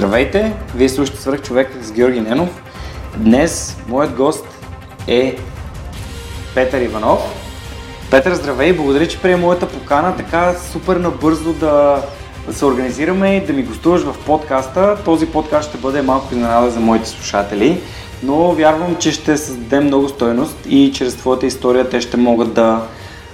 Здравейте! Вие слушате свърх човек с Георги Ненов. Днес моят гост е Петър Иванов. Петър, здравей! Благодаря, че приема моята покана така супер набързо да се организираме и да ми гостуваш в подкаста. Този подкаст ще бъде малко изненада за моите слушатели, но вярвам, че ще създадем много стойност и чрез твоята история те ще могат да,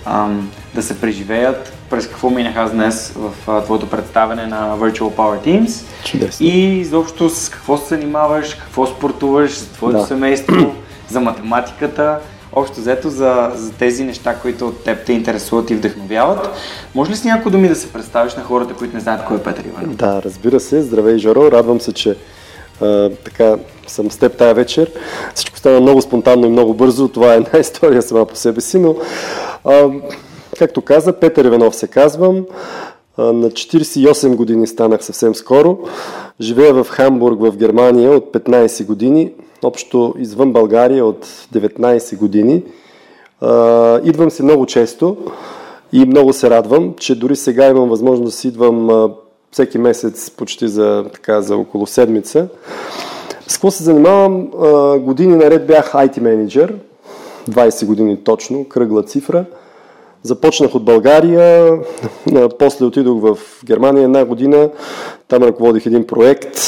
ам, да се преживеят през какво минах аз днес в твоето представяне на Virtual Power Teams. Чудесно. И изобщо с какво се занимаваш, какво спортуваш, за твоето Да. семейство, за математиката, общо взето за, за тези неща, които от теб те интересуват и вдъхновяват. Може ли с някои думи да се представиш на хората, които не знаят кой е Петър Иванов? Да, разбира се. Здравей, Жоро. Радвам се, че а, така съм с теб тая вечер. Всичко стана много спонтанно и много бързо. Това е една история сама по себе си, но а, както каза, Петър Иванов се казвам. На 48 години станах съвсем скоро. Живея в Хамбург, в Германия от 15 години. Общо извън България от 19 години. Идвам се много често и много се радвам, че дори сега имам възможност да си идвам всеки месец почти за, така, за около седмица. С какво се занимавам? Години наред бях IT менеджер, 20 години точно, кръгла цифра. Започнах от България, после отидох в Германия една година, там ръководих един проект,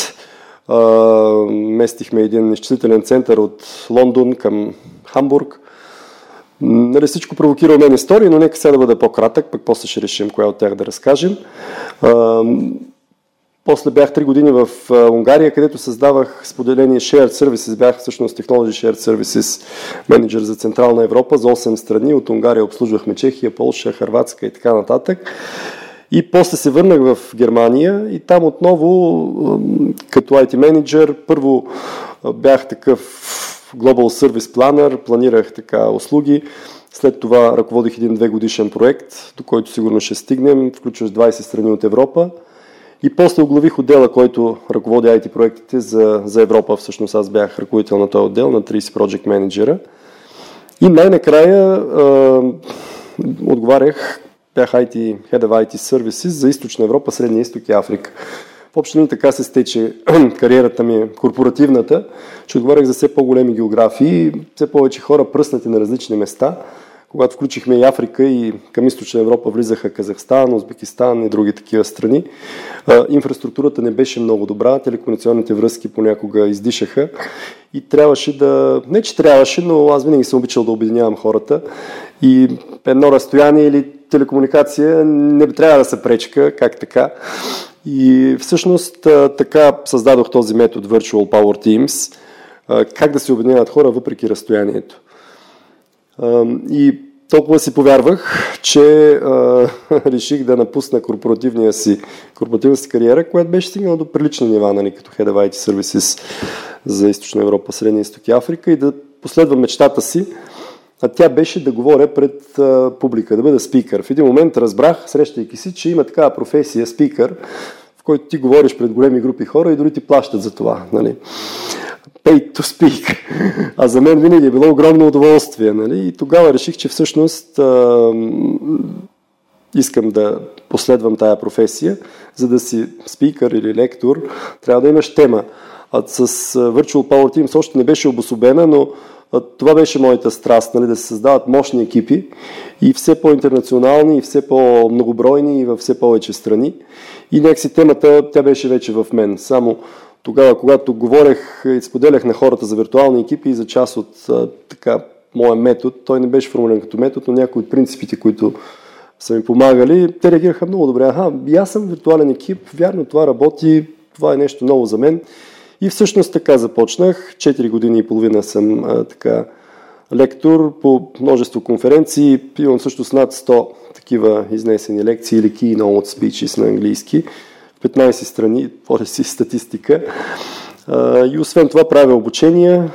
местихме един изчислителен център от Лондон към Хамбург. Нали, всичко провокира у мен истории, но нека сега да бъда по-кратък, пък после ще решим коя от тях да разкажем. После бях 3 години в Унгария, където създавах споделени Shared Services, бях всъщност Technology Shared Services менеджер за Централна Европа за 8 страни. От Унгария обслужвахме Чехия, Полша, Харватска и така нататък. И после се върнах в Германия и там отново като IT менеджер първо бях такъв Global Service Planner, планирах така услуги. След това ръководих един две годишен проект, до който сигурно ще стигнем, включващ 20 страни от Европа. И после оглавих отдела, който ръководи IT проектите за, за Европа. Всъщност аз бях ръководител на този отдел, на 30 project менеджера. И най-накрая а, отговарях, бях IT, Head of IT Services за Източна Европа, Средния изток и Африка. В общи така се стече кариерата ми, корпоративната, че отговарях за все по-големи географии, все повече хора пръснати на различни места. Когато включихме и Африка и към източна Европа влизаха Казахстан, Узбекистан и други такива страни, инфраструктурата не беше много добра, телекомуникационните връзки понякога издишаха и трябваше да... Не, че трябваше, но аз винаги съм обичал да обединявам хората и едно разстояние или телекомуникация не трябва да се пречка, как така. И всъщност така създадох този метод Virtual Power Teams, как да се обединяват хора въпреки разстоянието. И толкова си повярвах, че реших да напусна корпоративния си, корпоративната си кариера, която беше стигнала до прилични нива, нали, като Head of IT Services за Източна Европа, Средния изток и Африка и да последвам мечтата си. А тя беше да говоря пред а, публика, да бъда спикър. В един момент разбрах, срещайки си, че има такава професия спикър, в който ти говориш пред големи групи хора и дори ти плащат за това. Нали? Pay to speak. А за мен винаги е било огромно удоволствие. Нали? И тогава реших, че всъщност а, искам да последвам тая професия, за да си спикър или лектор, трябва да имаш тема. А с Virtual Power Teams още не беше обособена, но това беше моята страст, нали, да се създават мощни екипи и все по-интернационални, и все по-многобройни и във все повече страни. И някакси темата, тя беше вече в мен. Само тогава, когато говорех и споделях на хората за виртуални екипи и за част от така, моя метод, той не беше формулиран като метод, но някои от принципите, които са ми помагали, те реагираха много добре. Аха, и аз съм виртуален екип, вярно, това работи, това е нещо ново за мен. И всъщност така започнах. Четири години и половина съм а, така лектор по множество конференции. Имам също с над 100 такива изнесени лекции или keynote speeches на английски 15 страни, водя си статистика. И освен това правя обучение,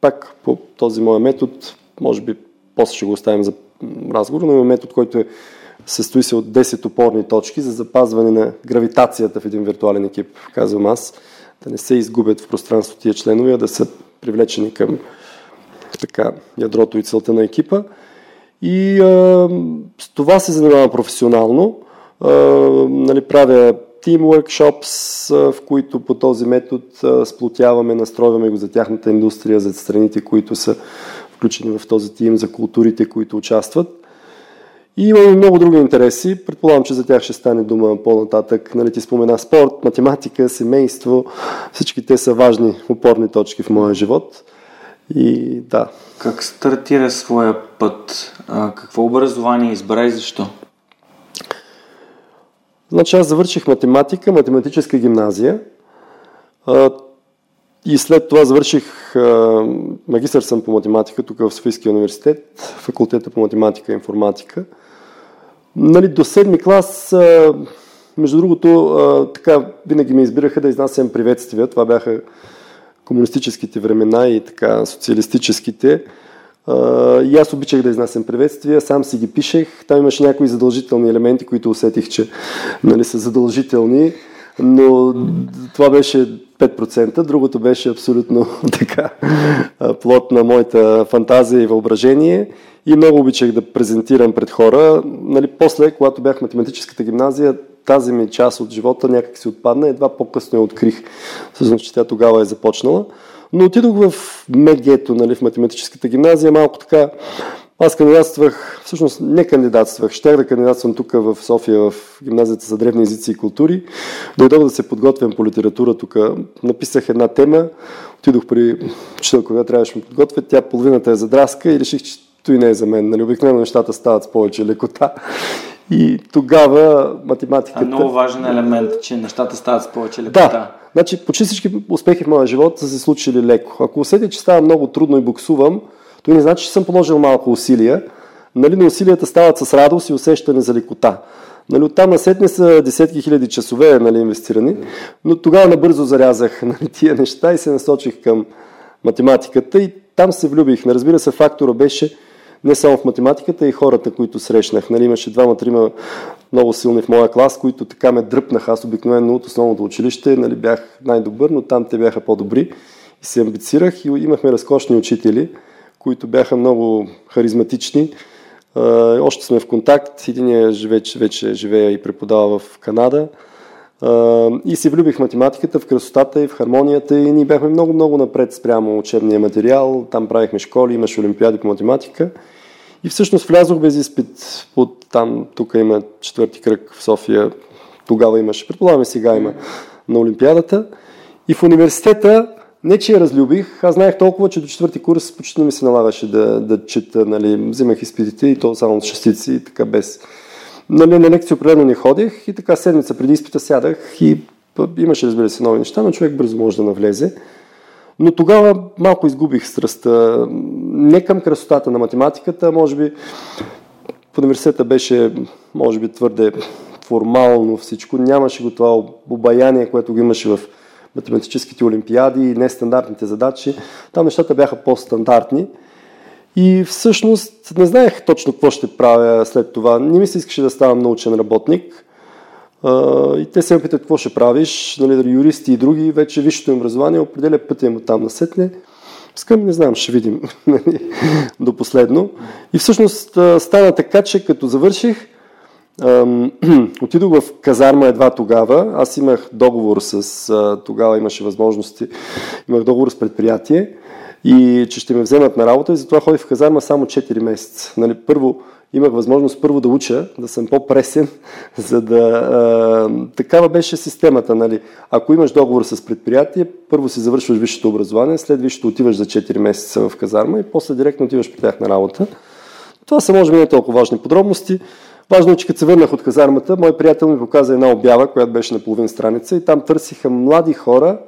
пак по този мой метод, може би после ще го оставим за разговор, но има метод, който е, състои се от 10 опорни точки за запазване на гравитацията в един виртуален екип, казвам аз, да не се изгубят в пространството тия членове, а да са привлечени към така, ядрото и целта на екипа. И а, с това се занимавам професионално. А, нали, правя team workshops, в които по този метод сплотяваме, настройваме го за тяхната индустрия, за страните, които са включени в този тим, за културите, които участват. И имаме много други интереси. Предполагам, че за тях ще стане дума по-нататък. Нали, ти спомена спорт, математика, семейство. Всички те са важни опорни точки в моя живот. И да. Как стартира своя път? Какво образование избра и защо? Значи аз завърших математика, математическа гимназия и след това завърших, а, магистър съм по математика тук в Софийския университет, факултета по математика и информатика. Нали, до седми клас, между другото, така винаги ме избираха да изнасям приветствия. Това бяха комунистическите времена и така социалистическите. И аз обичах да изнасям приветствия, сам си ги пишех. Там имаше някои задължителни елементи, които усетих, че нали, са задължителни, но това беше 5%, другото беше абсолютно така плод на моята фантазия и въображение и много обичах да презентирам пред хора. Нали, после, когато бях в математическата гимназия, тази ми част от живота някак си отпадна, едва по-късно я открих, всъщност, че тя тогава е започнала. Но отидох в МГ-то, нали, в математическата гимназия, малко така аз кандидатствах, всъщност не кандидатствах, щях да кандидатствам тук в София, в гимназията за древни езици и култури. Дойдох да се подготвям по литература тук. Написах една тема, отидох при учител, кога трябваше да подготвя. Тя половината е задраска и реших, че той не е за мен. Нали, обикновено нещата стават с повече лекота. И тогава математиката... А много важен елемент, че нещата стават с повече лекота. Да, значи почти всички успехи в моя живот са се случили леко. Ако усетя, че става много трудно и буксувам, то не значи, че съм положил малко усилия, нали, но усилията стават с радост и усещане за лекота. Нали, оттам насетне са десетки хиляди часове нали, инвестирани, но тогава набързо зарязах нали, тия неща и се насочих към математиката и там се влюбих. Разбира се, фактора беше не само в математиката, и хората, които срещнах. Нали, имаше двама-трима много силни в моя клас, които така ме дръпнаха. Аз обикновено от основното училище нали, бях най-добър, но там те бяха по-добри и се амбицирах и имахме разкошни учители – които бяха много харизматични. Още сме в контакт. Единият вече, вече живея и преподава в Канада. И се влюбих математиката, в красотата и в хармонията и ние бяхме много-много напред спрямо учебния материал. Там правихме школи, имаше олимпиади по математика. И всъщност влязох без изпит. От там, тук има четвърти кръг в София. Тогава имаше, предполагаме сега има на Олимпиадата. И в университета не, че я разлюбих, аз знаех толкова, че до четвърти курс почти не ми се налагаше да, да чета, нали, взимах изпитите и то само с шестици и така без. Нали, на лекции определено не ходех и така седмица преди изпита сядах и имаше, разбира се, нови неща, но човек бързо може да навлезе. Но тогава малко изгубих страстта. Не към красотата на математиката, може би в университета беше, може би, твърде формално всичко. Нямаше го това обаяние, което го имаше в математическите олимпиади и нестандартните задачи. Там нещата бяха по-стандартни. И всъщност не знаех точно какво ще правя след това. Не ми се искаше да ставам научен работник. И те се ме питат какво ще правиш. Нали, юристи и други, вече висшето им образование определя пътя им там насетне. Скъм, не знам, ще видим нали, до последно. И всъщност стана така, че като завърших, отидох в казарма едва тогава. Аз имах договор с... Тогава имаше възможности. Имах договор с предприятие и че ще ме вземат на работа и затова ходих в казарма само 4 месеца. Нали, първо имах възможност първо да уча, да съм по-пресен, за да... А, такава беше системата. Нали. Ако имаш договор с предприятие, първо си завършваш висшето образование, след висшето отиваш за 4 месеца в казарма и после директно отиваш при тях на работа. Това са може би не толкова важни подробности. Важно е, че като се върнах от казармата, мой приятел ми показа една обява, която беше на половин страница и там търсиха млади хора,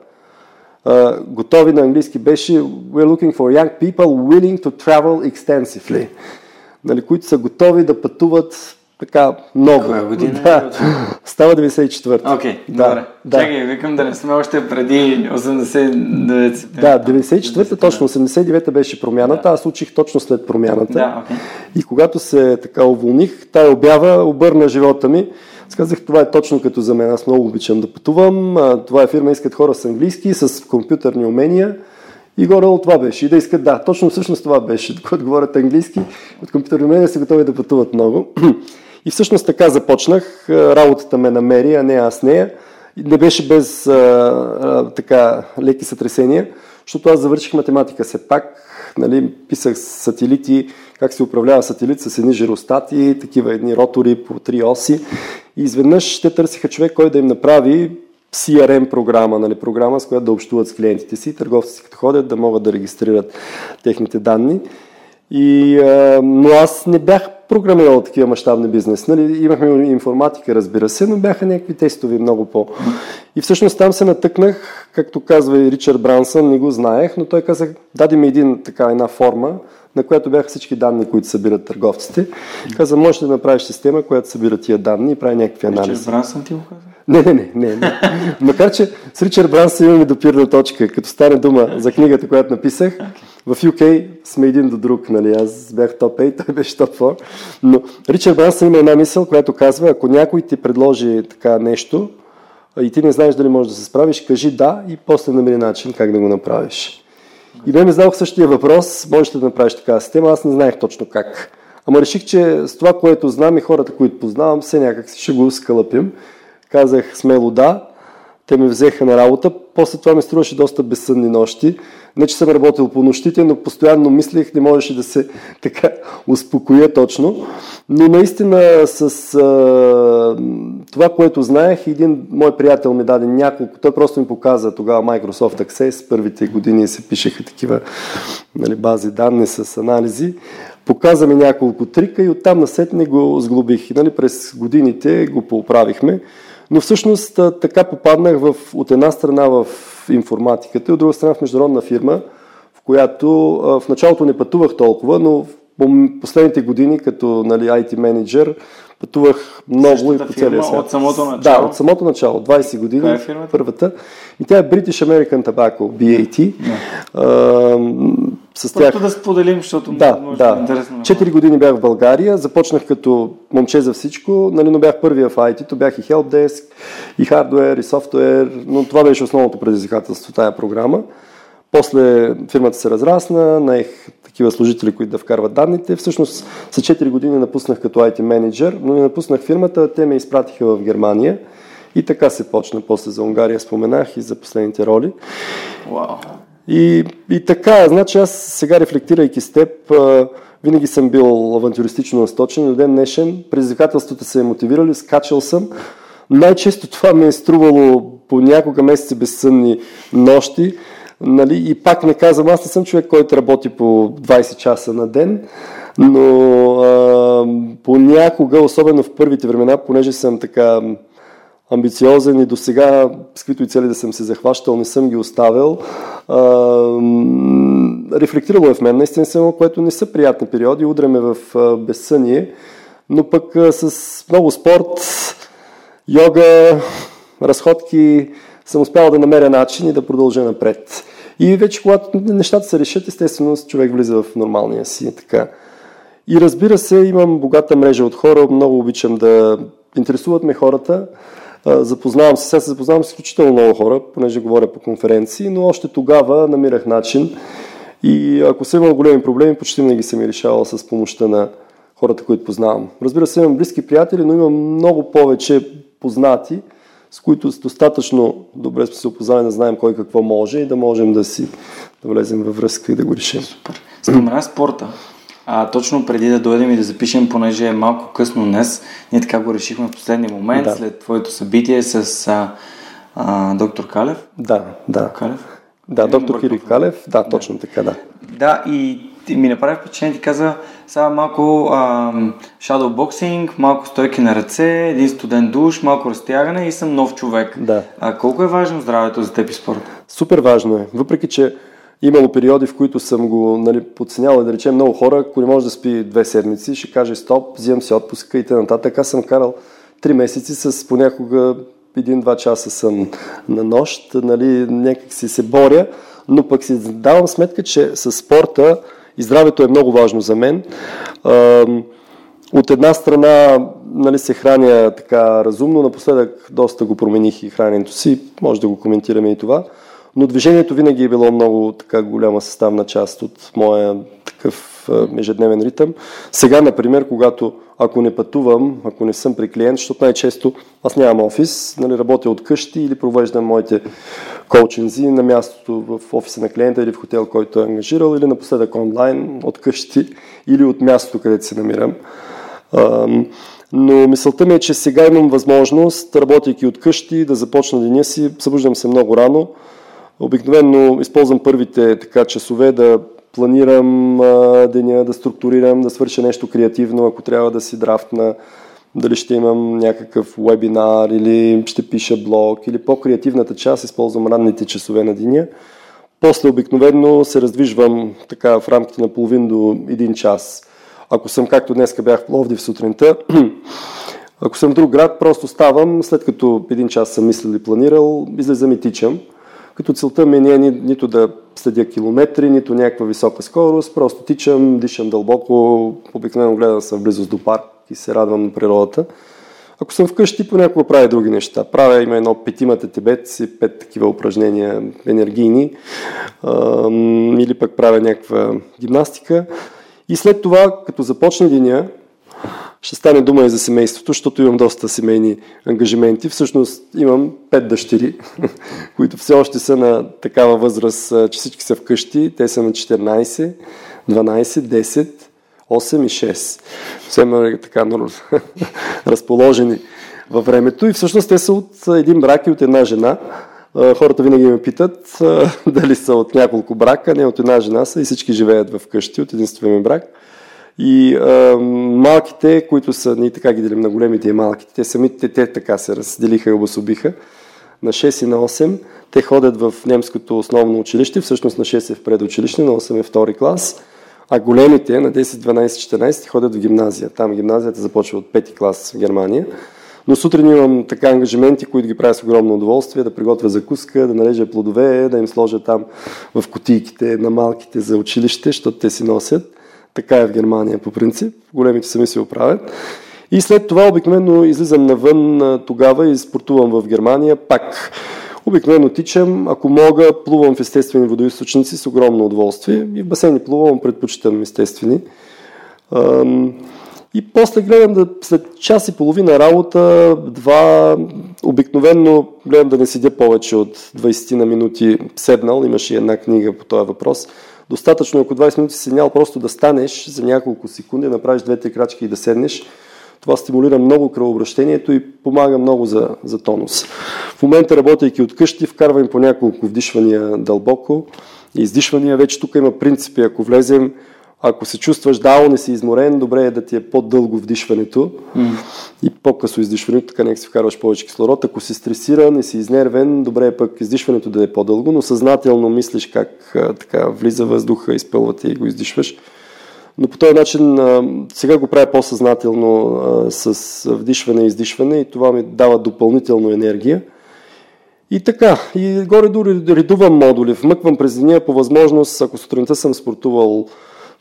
Готови на английски беше We're looking for young people willing to travel extensively. Нали, които са готови да пътуват така много. Коя година е? Да, става 94-та. Окей, да, добре. да. Чакай, викам да не сме още преди 89 Да, 94-та, точно 89-та беше промяната, аз учих точно след промяната. Да, окей. И когато се така уволних, тая обява обърна живота ми. Аз казах, това е точно като за мен. Аз много обичам да пътувам. Това е фирма, искат хора с английски, с компютърни умения. И горе от това беше. И да искат, да, точно всъщност това беше. Когато говорят английски, от компютърни умения са готови да пътуват много. И всъщност така започнах. Работата ме намери, а не аз нея. И Не беше без а, а, така леки сътресения, защото аз завърших математика все пак. Нали, писах сателити, как се управлява сателит с едни жиростати, такива едни ротори по три оси. И изведнъж те търсиха човек, който да им направи CRM програма, нали, програма, с която да общуват с клиентите си, търговците като ходят да могат да регистрират техните данни. И, а, но аз не бях програмирал такива мащабни бизнес. Нали, имахме информатика, разбира се, но бяха някакви тестови много по. И всъщност там се натъкнах, както казва и Ричард Брансън, не го знаех, но той каза, даде ми един, така, една форма, на която бяха всички данни, които събират търговците. Каза, можеш да направиш система, която събира тия данни и прави някакви анализи. Ричард Брансън ти го каза? Не, не, не, не, не. Макар, че с Ричард Брансън имаме допирна точка. Като стане дума за книгата, която написах, в UK сме един до друг, нали? Аз бях топ 8, той беше топ 4. Но Ричард Брансън има една мисъл, която казва, ако някой ти предложи така нещо и ти не знаеш дали можеш да се справиш, кажи да и после намери начин как да го направиш. И бе ми зададох същия въпрос, можеш ли да направиш такава система, аз не знаех точно как. Ама реших, че с това, което знам и хората, които познавам, все някак ще го скалъпим. Казах смело да, те ме взеха на работа. После това ми струваше доста безсънни нощи. Не, че съм работил по нощите, но постоянно мислех, не можеше да се така успокоя точно. Но наистина с а, това, което знаех, един мой приятел ми даде няколко, той просто ми показа тогава Microsoft Access, първите години се пишеха такива нали, бази данни с анализи. Показа ми няколко трика и оттам насетне го сглобих. И, нали, през годините го поправихме. Но всъщност така попаднах в, от една страна в информатиката и от друга страна в международна фирма, в която в началото не пътувах толкова, но в последните години като нали, IT менеджер пътувах много и по целия свят. от самото начало? Да, от самото начало, 20 години. Коя е фирмата? Първата. И тя е British American Tobacco, BAT. А, с тях... Просто да споделим, защото Да, може да е да. интересно. на Четири години бях в България, започнах като момче за всичко, нали, но бях първия в IT-то, бях и helpdesk, и хардвер, и софтуер, но това беше основното предизвикателство, тая програма. После фирмата се разрасна, наех такива служители, които да вкарват данните. Всъщност за 4 години напуснах като IT менеджер, но не напуснах фирмата, те ме изпратиха в Германия. И така се почна. После за Унгария споменах и за последните роли. Вау. И, и така, значи аз сега рефлектирайки с теб, винаги съм бил авантюристично насточен, до ден днешен предизвикателствата се е мотивирали, скачал съм. Най-често това ми е струвало по няколко месеца безсънни нощи. Нали? И пак не казвам, аз не съм човек, който работи по 20 часа на ден, но а, понякога, особено в първите времена, понеже съм така амбициозен и до сега, с които и цели да съм се захващал, не съм ги оставил. А, рефлектирало е в мен, наистина съм, което не са приятни периоди, удряме в безсъние, но пък с много спорт, йога, разходки, съм успял да намеря начин и да продължа напред. И вече, когато нещата се решат, естествено, човек влиза в нормалния си. Така. И разбира се, имам богата мрежа от хора, много обичам да интересуват ме хората. Запознавам се, сега се запознавам с изключително много хора, понеже говоря по конференции, но още тогава намирах начин и ако съм имал големи проблеми, почти винаги съм ги решавал с помощта на хората, които познавам. Разбира се, имам близки приятели, но имам много повече познати, с които с достатъчно добре сме се опознали да знаем кой какво може и да можем да си да влезем във връзка и да го решим. Супер. Спомена спорта. А, точно преди да дойдем и да запишем, понеже е малко късно днес, ние така го решихме в последния момент, Да. след твоето събитие с а, а, доктор Калев. Да, да. Калев? Да, Не доктор. Кирил Калев, да, точно така, да. Да, и ти ми направи впечатление, ти каза сега малко а, shadowboxing, малко стойки на ръце, един студен душ, малко разтягане и съм нов човек. Да. А колко е важно здравето за теб и спорта? Супер важно е. Въпреки, че Имало периоди, в които съм го нали, подценял, да речем много хора, ако не може да спи две седмици, ще каже стоп, взимам си отпуска и т.н. Аз съм карал три месеци с понякога един-два часа съм на нощ, нали, някак си се боря, но пък си давам сметка, че с спорта и здравето е много важно за мен. От една страна нали, се храня така разумно, напоследък доста го промених и храненето си, може да го коментираме и това, но движението винаги е било много така голяма съставна част от моя такъв ежедневен ритъм. Сега, например, когато ако не пътувам, ако не съм при клиент, защото най-често аз нямам офис, нали, работя от къщи или провеждам моите коучинзи на мястото в офиса на клиента или в хотел, който е ангажирал, или напоследък онлайн от къщи или от мястото, където се намирам. Но мисълта ми е, че сега имам възможност, работейки от къщи, да започна деня си. Събуждам се много рано. Обикновено използвам първите така часове да планирам а, деня, да структурирам, да свърша нещо креативно, ако трябва да си драфтна, дали ще имам някакъв вебинар или ще пиша блог или по-креативната част използвам ранните часове на деня. После обикновено се раздвижвам така в рамките на половин до един час. Ако съм както днеска бях в Пловдив сутринта, ако съм в друг град, просто ставам, след като един час съм мислил и планирал, излезам и тичам. Като целта ми не е ни, нито да следя километри, нито някаква висока скорост, просто тичам, дишам дълбоко, обикновено гледам съм близост до парк и се радвам на природата. Ако съм вкъщи, понякога правя други неща. Правя има едно петимата тибетци, пет такива упражнения енергийни, или пък правя някаква гимнастика. И след това, като започне деня, ще стане дума и за семейството, защото имам доста семейни ангажименти. Всъщност имам пет дъщери, които все още са на такава възраст, че всички са вкъщи. Те са на 14, 12, 10, 8 и 6. Все така разположени във времето. И всъщност те са от един брак и от една жена. Хората винаги ме питат дали са от няколко брака, не от една жена са и всички живеят в къщи от единствен брак. И а, малките, които са, ние така ги делим на големите и малките, те самите, те така се разделиха и обособиха. На 6 и на 8 те ходят в немското основно училище, всъщност на 6 е в предучилище, на 8 е втори клас, а големите на 10, 12, 14 ходят в гимназия. Там гимназията започва от 5 клас в Германия. Но сутрин имам така ангажименти, които ги правя с огромно удоволствие, да приготвя закуска, да нарежа плодове, да им сложа там в кутийките на малките за училище, защото те си носят. Така е в Германия по принцип. Големите сами се оправят. И след това обикновено излизам навън тогава и спортувам в Германия пак. Обикновено тичам, ако мога, плувам в естествени водоисточници с огромно удоволствие. И в басейни плувам, предпочитам естествени. И после гледам да след час и половина работа, два, обикновенно гледам да не седя повече от 20 на минути седнал. Имаше една книга по този въпрос. Достатъчно ако 20 минути си седнял просто да станеш за няколко секунди, направиш две-три крачки и да седнеш. Това стимулира много кръвообращението и помага много за, за тонус. В момента, работейки от къщи, вкарвам по няколко вдишвания дълбоко и издишвания. Вече тук има принципи. Ако влезем ако се чувстваш даун и си изморен, добре е да ти е по-дълго вдишването mm. и по-късо издишването, така нека си вкарваш повече кислород. Ако си стресиран и си изнервен, добре е пък издишването да е по-дълго, но съзнателно мислиш как а, така влиза въздуха, изпълва и го издишваш. Но по този начин а, сега го правя по-съзнателно а, с вдишване и издишване и това ми дава допълнително енергия. И така, и горе дори редувам модули, вмъквам през деня по възможност, ако сутринта съм спортувал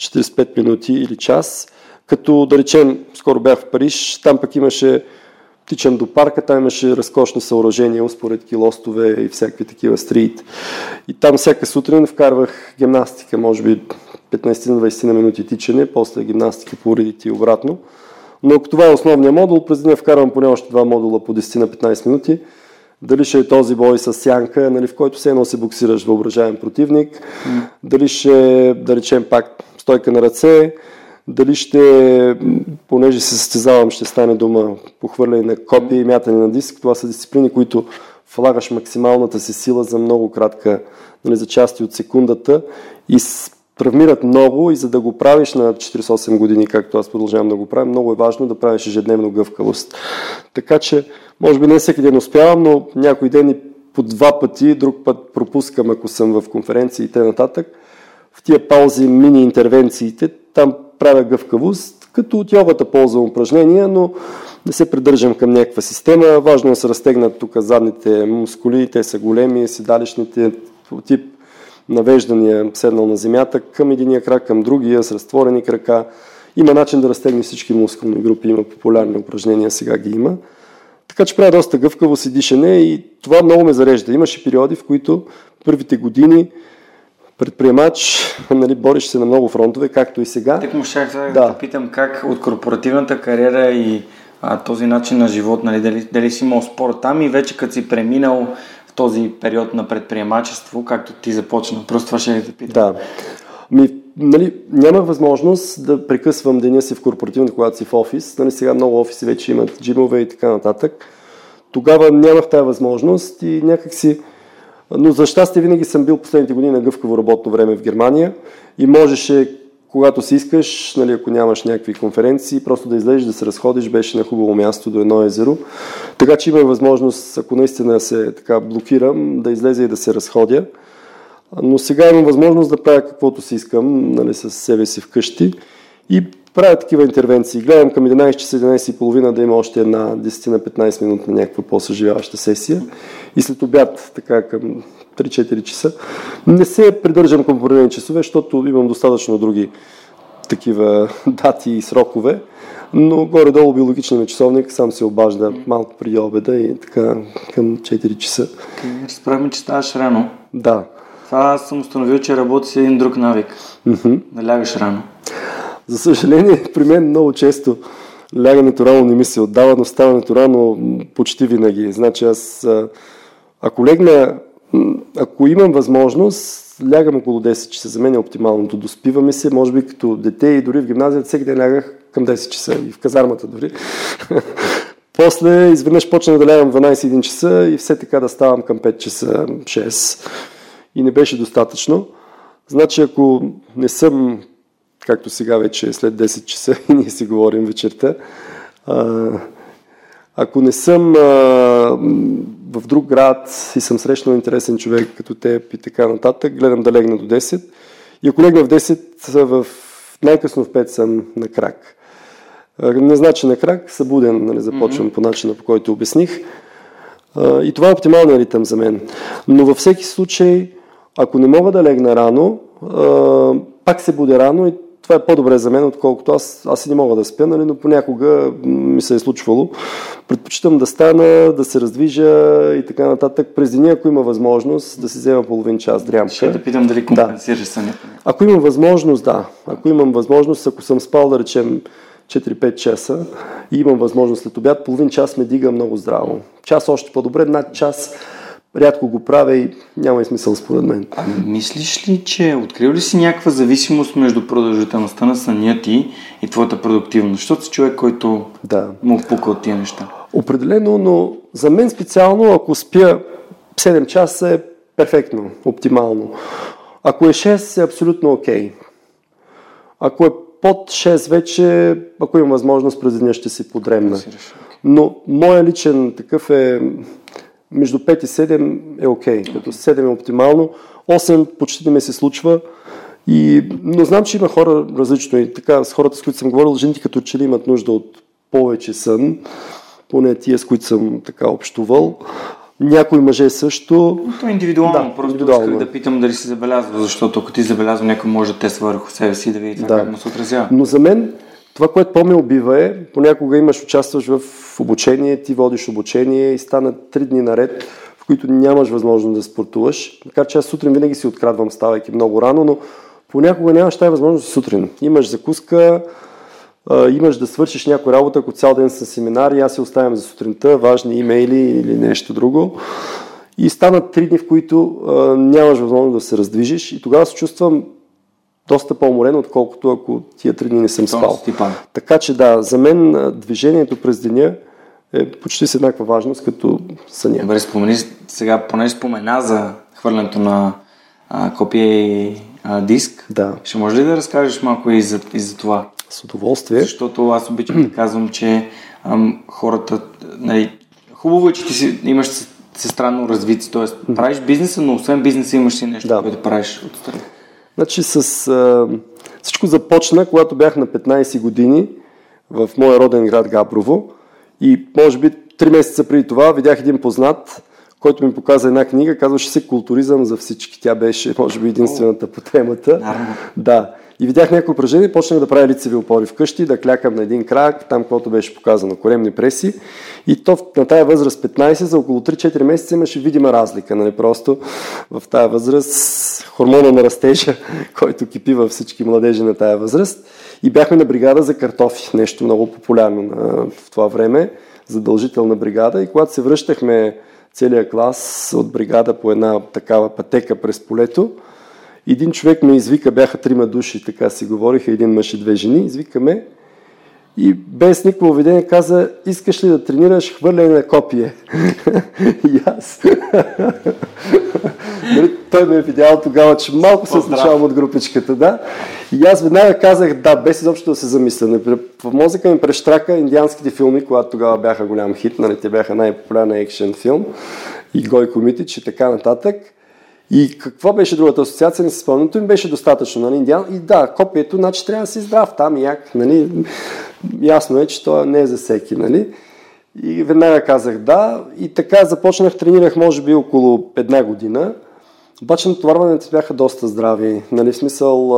45 минути или час, като да речем, скоро бях в Париж, там пък имаше тичам до парка, там имаше разкошни съоръжения, успоредки лостове и всякакви такива стрит. И там всяка сутрин вкарвах гимнастика, може би 15-20 на минути тичане, после гимнастика по уредите и обратно. Но ако това е основният модул, през деня вкарвам поне още два модула по 10 на 15 минути. Дали ще е този бой с сянка, нали, в който все едно се боксираш въображаем противник. Mm. Дали ще, да речем пак, стойка на ръце, дали ще, понеже се състезавам, ще стане дума похвърляне на копия и мятане на диск. Това са дисциплини, които влагаш максималната си сила за много кратка, нали, за части от секундата и травмират много и за да го правиш на 48 години, както аз продължавам да го правя, много е важно да правиш ежедневно гъвкавост. Така че, може би не всеки ден успявам, но някой ден и по два пъти, друг път пропускам, ако съм в конференции и т.н. В тия паузи, мини интервенциите, там правя гъвкавост, като от йогата ползвам упражнения, но не се придържам към някаква система. Важно е да се разтегнат тук задните мускули, те са големи, седалищните тип навеждания, седнал на земята, към единия крак, към другия, с разтворени крака. Има начин да разтегне всички мускулни групи, има популярни упражнения, сега ги има. Така че правя доста гъвкаво си дишане и това много ме зарежда. Имаше периоди, в които първите години предприемач, нали, бориш се на много фронтове, както и сега. Так му щях да, да питам как от корпоративната кариера и а, този начин на живот, нали, дали, дали си имал спор там и вече като си преминал в този период на предприемачество, както ти започна. Просто това ще да питам. Да. Ми, нали, нямах възможност да прекъсвам деня си в корпоративна, когато си в офис. Нали, сега много офиси вече имат джимове и така нататък. Тогава нямах тази възможност и някак си... Но за щастие винаги съм бил последните години на гъвкаво работно време в Германия и можеше, когато си искаш, нали, ако нямаш някакви конференции, просто да излезеш, да се разходиш, беше на хубаво място до едно езеро. Така че имах възможност, ако наистина се така блокирам, да излезе и да се разходя. Но сега имам възможност да правя каквото си искам нали, с себе си вкъщи и правя такива интервенции. Гледам към 11 часа, 11 и половина да има още една 10 на 15 минут на някаква по-съживяваща сесия. И след обяд, така към 3-4 часа. Не се придържам към определени часове, защото имам достатъчно други такива дати и срокове, но горе-долу биологичният часовник сам се обажда малко преди обеда и така към 4 часа. Разправяме, че ставаш рано. Да. Това съм установил, че работи с един друг навик. Mm-hmm. Да лягаш рано. За съжаление, при мен много често лягането рано не ми се отдава, но ставането рано почти винаги. Значи аз, ако легна, ако имам възможност, лягам около 10 часа. За мен е оптималното. Доспиваме се, може би като дете и дори в гимназията всеки ден лягах към 10 часа и в казармата дори. После изведнъж почна да лягам 12-1 часа и все така да ставам към 5 часа, 6 и не беше достатъчно. Значи, ако не съм, както сега вече е след 10 часа и ние си говорим вечерта, а, ако не съм а, в друг град и съм срещнал интересен човек като теб и така нататък, гледам да легна до 10. И ако легна в 10, в най-късно в 5 съм на крак. Не значи на крак, събуден, нали, започвам mm-hmm. по начина, по който обясних. И това е оптималният ритъм за мен. Но във всеки случай, ако не мога да легна рано, а, пак се буде рано и това е по-добре за мен, отколкото аз, аз и не мога да спя, нали, но понякога ми се е случвало. Предпочитам да стана, да се раздвижа и така нататък. През деня, ако има възможност, да си взема половин час дрямка. Ще да питам дали компенсираш да. съня. Ако имам възможност, да. Ако имам възможност, ако съм спал, да речем, 4-5 часа и имам възможност след обяд, половин час ме дига много здраво. Час още по-добре, над час рядко го правя и няма и смисъл според мен. А мислиш ли, че открил ли си някаква зависимост между продължителността на съня ти и твоята продуктивност? Защото си човек, който да. му пука от тия неща. Определено, но за мен специално, ако спя 7 часа е перфектно, оптимално. Ако е 6 е абсолютно окей. Okay. Ако е под 6 вече, ако имам възможност през деня ще си подремна. Но моя личен такъв е между 5 и 7 е окей, okay, като 7 е оптимално. 8 почти не ми се случва. И, но знам, че има хора различно и така с хората, с които съм говорил, жените като че ли имат нужда от повече сън, поне тия, с които съм така общувал. Някои мъже също. То е индивидуално. Да, Просто индивидуално. исках да питам дали си забелязва, защото ако ти забелязва, някой може да тества върху себе си да види да. как му се отразява. Но за мен това, което по-ме убива е, понякога имаш, участваш в обучение, ти водиш обучение и стана три дни наред, в които нямаш възможност да спортуваш. Така че аз сутрин винаги си открадвам, ставайки много рано, но понякога нямаш тази възможност сутрин. Имаш закуска, имаш да свършиш някоя работа, ако цял ден са семинари, аз се оставям за сутринта, важни имейли или нещо друго. И станат три дни, в които а, нямаш възможност да се раздвижиш и тогава се чувствам доста по-уморен, отколкото ако тия три дни не съм спал. Така че да, за мен движението през деня е почти с еднаква важност като съня. Добре, спомени сега, поне спомена за хвърлянето на а, копия и а, диск. Да. Ще може ли да разкажеш малко и за, и за това? С удоволствие. Защото аз обичам да казвам, че ам, хората, нали, хубаво е, че ти си, имаш се странно развити. Тоест, правиш бизнеса, но освен бизнеса имаш и нещо, Да. което правиш отстрани. Значи с, а, всичко започна, когато бях на 15 години в моя роден град Габрово и може би 3 месеца преди това видях един познат, който ми показа една книга, казваше се Културизъм за всички. Тя беше, може би, единствената по темата. Наравно. Да. И видях някои упражнения почнах да правя лицеви опори вкъщи, да клякам на един крак, там, което беше показано, коремни преси. И то на тая възраст 15, за около 3-4 месеца имаше видима разлика. Нали? Просто в тая възраст хормона на растежа, който кипи във всички младежи на тая възраст. И бяхме на бригада за картофи, нещо много популярно в това време, задължителна бригада. И когато се връщахме целият клас от бригада по една такава пътека през полето, един човек ме извика, бяха трима души, така си говориха, един мъж и две жени, извикаме и без никакво поведение каза, искаш ли да тренираш хвърляне на копие? и аз. Нали, Той ме е видял тогава, че малко се отличавам от групичката, да. И аз веднага казах да, без изобщо да се замисля. Например, В мозъка ми прещрака индианските филми, когато тогава бяха голям хит, нали, те бяха най-популярен екшен филм и Гой Комитич и така нататък. И какво беше другата асоциация? Не си спомням, им беше достатъчно. Нали? И да, копието, значи трябва да си здрав там, як. Нали? Ясно е, че то не е за всеки. Нали? И веднага казах да. И така започнах, тренирах може би около една година. Обаче натоварването бяха доста здрави. Нали? В смисъл.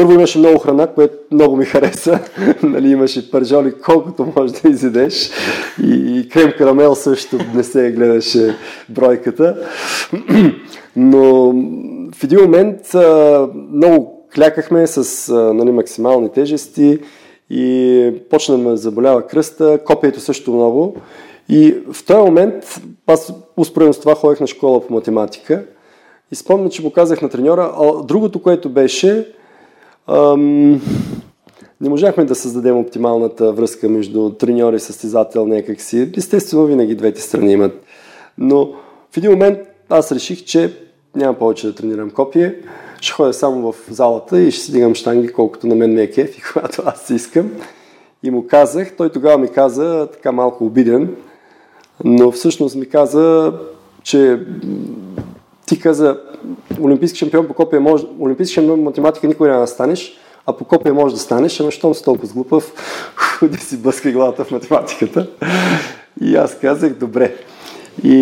Първо имаше много храна, което много ми хареса. нали, имаше пържоли колкото можеш да изедеш. И, и крем карамел също не се гледаше бройката. Но в един момент а, много клякахме с а, нали, максимални тежести и почна да ме заболява кръста, копието също много. И в този момент, аз успоредно с това ходех на школа по математика и спомня, че му казах на треньора, а другото, което беше, ам, не можахме да създадем оптималната връзка между треньор и състезател някакси. Естествено, винаги двете страни имат. Но в един момент аз реших, че няма повече да тренирам копие. Ще ходя само в залата и ще си дигам штанги, колкото на мен ме е кеф и когато аз искам. И му казах, той тогава ми каза, така малко обиден, но всъщност ми каза, че ти каза, олимпийски шампион по копия може, олимпийски шампион математика никога няма да станеш, а по копия може да станеш, ама щом си толкова глупав, да си блъска главата в математиката. И аз казах, добре. И,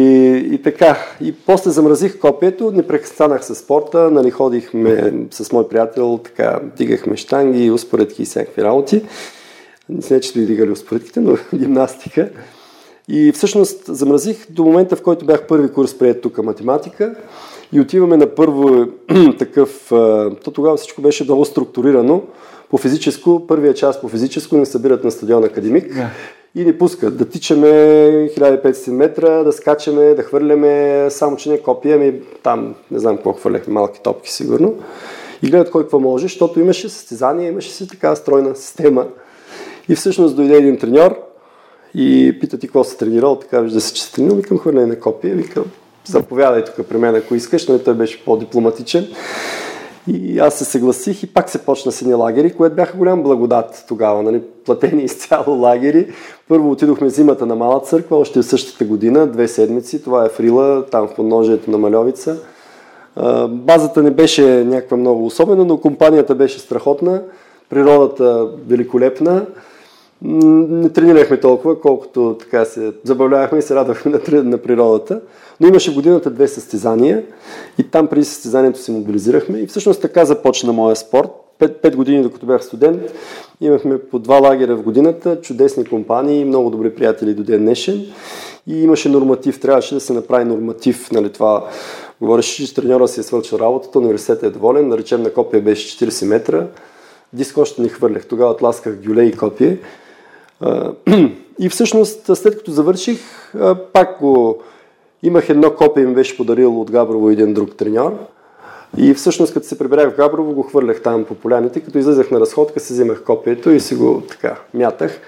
и така, и после замразих копието, не престанах с спорта, нали, ходихме с мой приятел, така, дигахме штанги, успоредки и всякакви работи. Не че сме дигали успоредките, но гимнастика. И всъщност замразих до момента, в който бях първи курс прият тук математика и отиваме на първо такъв, то тогава всичко беше много структурирано. По физическо, първия час по физическо ни събират на стадион Академик и ни пускат да тичаме 1500 метра, да скачаме, да хвърляме, само че не копия, ами там не знам какво хвърляхме, малки топки сигурно. И гледат кой какво може, защото имаше състезание, имаше си така стройна система. И всъщност дойде един треньор и пита ти какво си тренирал, така вижда се, че си тренирал, викам хвърляне на копия, викам заповядай тук при мен, ако искаш, но той беше по-дипломатичен. И аз се съгласих и пак се почна с едни лагери, което бяха голям благодат тогава, нали? платени изцяло лагери. Първо отидохме зимата на Мала църква, още в същата година, две седмици, това е Фрила, там в подножието на Малевица. Базата не беше някаква много особена, но компанията беше страхотна, природата великолепна. Не тренирахме толкова, колкото така се забавлявахме и се радвахме на, на природата. Но имаше годината две състезания и там преди състезанието се мобилизирахме и всъщност така започна моя спорт. Пет, пет години, докато бях студент, имахме по два лагеря в годината, чудесни компании, много добри приятели до ден днешен. И имаше норматив, трябваше да се направи норматив, нали, това говореше, че треньора си е свършил работата, университетът е доволен, наречем на копия беше 40 метра, диск още не хвърлях, тогава тласках гюле и копие. И всъщност, след като завърших, пак го имах едно копие, ми беше подарил от Габрово един друг треньор. И всъщност, като се прибрах в Габрово, го хвърлях там по поляните. Като излезах на разходка, си вземах копието и си го така мятах.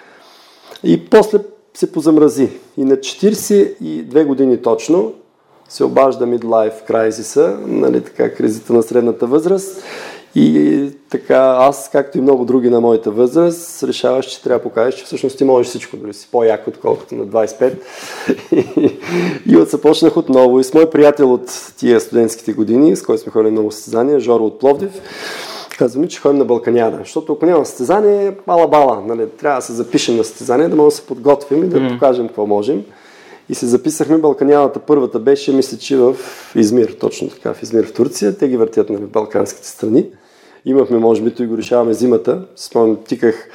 И после се позамрази. И на 42 години точно се обажда midlife кризиса, нали така, кризата на средната възраст. И така, аз, както и много други на моята възраст, решаваш, че трябва да покажеш, че всъщност ти можеш всичко, дори си по-як, отколкото на 25. и от започнах отново. И с мой приятел от тия студентските години, с който сме ходили много състезания, Жоро от Пловдив, казваме, че ходим на Балканяда. Защото ако няма състезание, мала-бала. Нали? Трябва да се запишем на състезание, да можем да се подготвим и да mm. покажем какво можем. И се записахме. Балканялата първата беше, мисля, че в Измир, точно така, в Измир в Турция. Те ги въртят на балканските страни. Имахме, може би, и го решаваме зимата. Спомням, тиках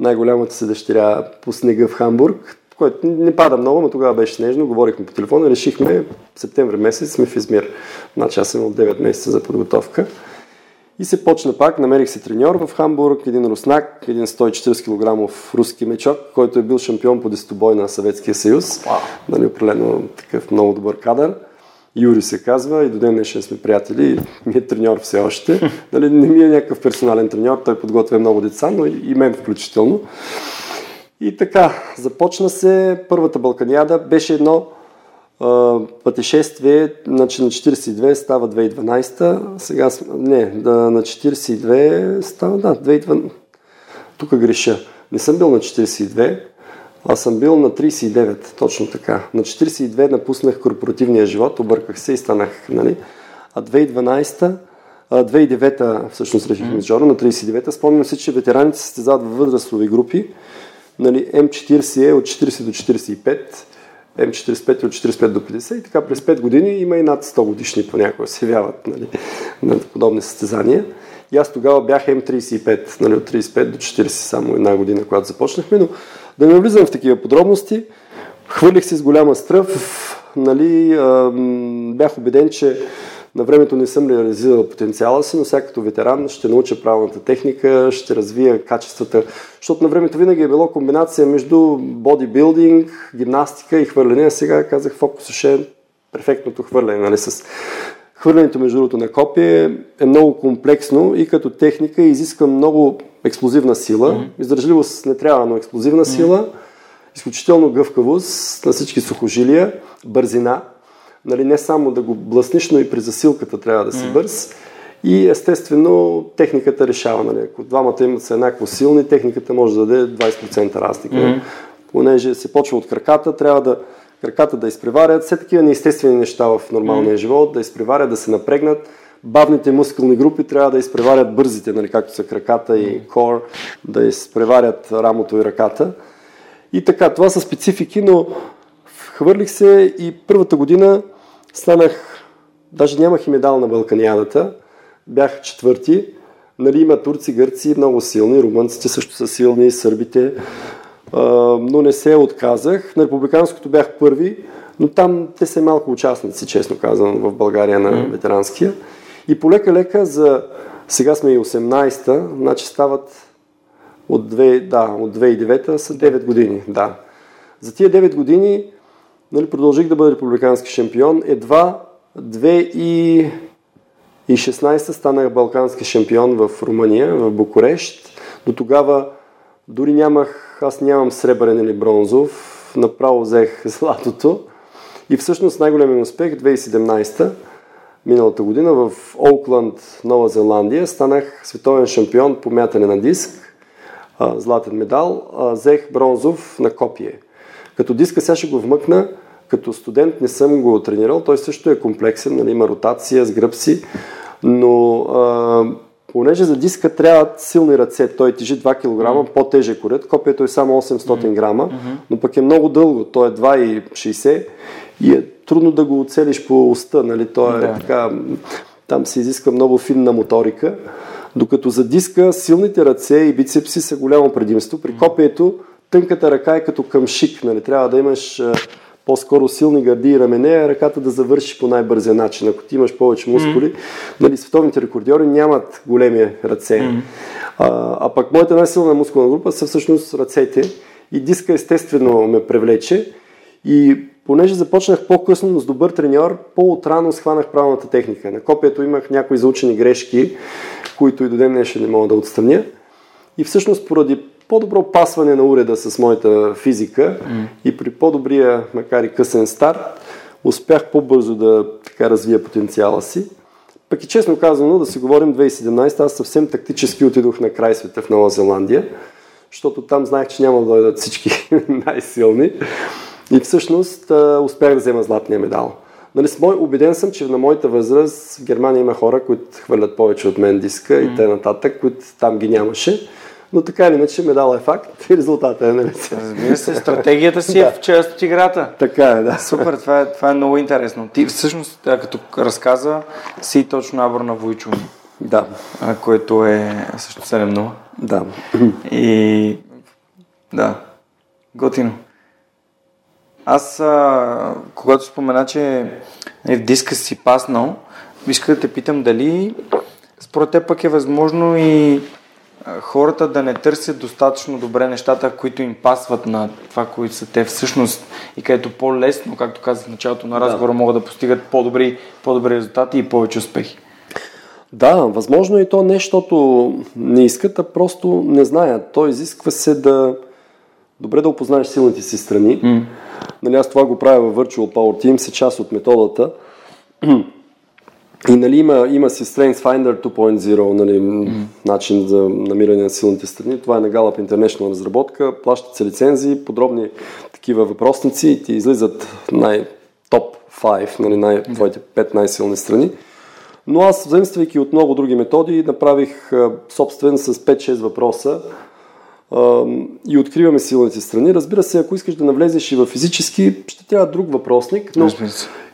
най-голямата си дъщеря по снега в Хамбург, което не пада много, но тогава беше снежно. Говорихме по телефона решихме септември месец сме в Измир. Значи аз съм от 9 месеца за подготовка. И се почна пак, намерих се треньор в Хамбург, един руснак, един 140 кг руски мечок, който е бил шампион по десетобой на Съветския съюз. Wow. Нали, определено такъв много добър кадър. Юри се казва и до ден днешен сме приятели. Ми е треньор все още. Нали, не ми е някакъв персонален треньор, той подготвя много деца, но и мен включително. И така, започна се първата Балканиада. Беше едно пътешествие значи на 42 става 2012, сега не, да, на 42 става, да, 2012. Тук греша. Не съм бил на 42, аз съм бил на 39, точно така. На 42 напуснах корпоративния живот, обърках се и станах, нали? А 2012 2009 всъщност решихме с Джоро, на 39-та. Спомням се, че ветераните се състезават в възрастови групи. Нали, М40 е от 40 до 45, М45 от 45 до 50 и така през 5 години има и над 100 годишни понякога се явяват нали, на подобни състезания. И аз тогава бях М35, нали, от 35 до 40, само една година, когато започнахме, но да не влизам в такива подробности. Хвърлих се с голяма стръв, нали, бях убеден, че на времето не съм реализирал потенциала си, но сега като ветеран ще науча правилната техника, ще развия качествата, защото на времето винаги е било комбинация между бодибилдинг, гимнастика и хвърляне, а сега казах фокус ще е перфектното хвърляне, нали, с Хвърлянето между другото на копие е много комплексно и като техника изисква много експлозивна сила. Mm-hmm. Издържливост не трябва, но експлозивна mm-hmm. сила, изключително гъвкавост на всички сухожилия, бързина, нали, не само да го блъсниш, но и при засилката трябва да си бърз. И естествено техниката решава. Нали. Ако двамата имат са еднакво силни, техниката може да даде 20% разлика. Mm. Понеже се почва от краката, трябва да краката да изпреварят, все такива неестествени неща в нормалния mm. живот, да изпреварят, да се напрегнат. Бавните мускулни групи трябва да изпреварят бързите, нали, както са краката и кор, да изпреварят рамото и ръката. И така, това са специфики, но хвърлих се и първата година Станах, даже нямах и медал на Балканиадата, бях четвърти. Нали, има турци, гърци, много силни, румънците също са силни, сърбите, а, но не се отказах. На републиканското бях първи, но там те са малко участници, честно казвам, в България на ветеранския. И полека-лека за... Сега сме и 18-та, значи стават от, 2, да, от 2009 са 9 години. Да. За тия 9 години нали, продължих да бъда републикански шампион. Едва 2016 станах балкански шампион в Румъния, в Букурещ. До тогава дори нямах, аз нямам сребърен или бронзов, направо взех златото. И всъщност най-големият успех 2017 миналата година в Оукланд, Нова Зеландия, станах световен шампион по мятане на диск, златен медал, взех бронзов на копие. Като диска сега ще го вмъкна, като студент не съм го тренирал, той също е комплексен, нали, има ротация с гръб си, но а, понеже за диска трябват силни ръце, той тежи 2 кг, mm. по-тежък уред, копието е само 800 грама, mm-hmm. но пък е много дълго, то е 2,60 и е трудно да го оцелиш по уста, нали, то е да. така, там се изисква много финна моторика, докато за диска силните ръце и бицепси са голямо предимство, при копието тънката ръка е като къмшик, нали? трябва да имаш по-скоро силни гърди и рамене, а ръката да завърши по най-бързия начин. Ако ти имаш повече мускули, mm-hmm. нали, световните рекордьори нямат големи ръце. Mm-hmm. А, а пък моята най-силна мускулна група са всъщност ръцете и диска естествено ме привлече и понеже започнах по-късно, но с добър треньор, по-отрано схванах правилната техника. На копието имах някои заучени грешки, които и до ден днешен не мога да отстраня. И всъщност поради по-добро пасване на уреда с моята физика mm. и при по-добрия, макар и късен старт, успях по-бързо да така развия потенциала си. пък и честно казано, да си говорим 2017, аз съвсем тактически отидох на край света в Нова Зеландия, защото там знаех, че няма да дойдат всички най-силни. И всъщност успях да взема златния медал. Нали, мой, убеден съм, че на моята възраст в Германия има хора, които хвърлят повече от мен диска mm. и нататък, които там ги нямаше. Но така или иначе медал е факт и резултатът е нали? Разбира се, стратегията си е в част от играта. Така е, да. Супер, това е, това е много интересно. Ти всъщност, като разказа, си точно набор на Войчо. Да. Което е също 7-0. Да. И да, готино. Аз, а, когато спомена, че е в диска си паснал, исках да те питам дали според теб пък е възможно и хората да не търсят достатъчно добре нещата, които им пасват на това, които са те всъщност и където по-лесно, както казах в началото на разговора, да. могат да постигат по-добри, по-добри резултати и повече успехи. Да, възможно е и то не, защото не искат, а просто не знаят. То изисква се да добре да опознаеш силните си страни. Mm. Нали, аз това го правя в Virtual Power Team, е част от методата. И нали, има, има си Strength Finder 2.0, нали, mm. начин за намиране на силните страни. Това е на Gallup International разработка. Плащат се лицензии, подробни такива въпросници и ти излизат най-топ 5, нали, най- твоите 5 най-силни страни. Но аз, взаимствайки от много други методи, направих собствен с 5-6 въпроса, и откриваме силните страни. Разбира се, ако искаш да навлезеш и в физически, ще трябва друг въпросник, но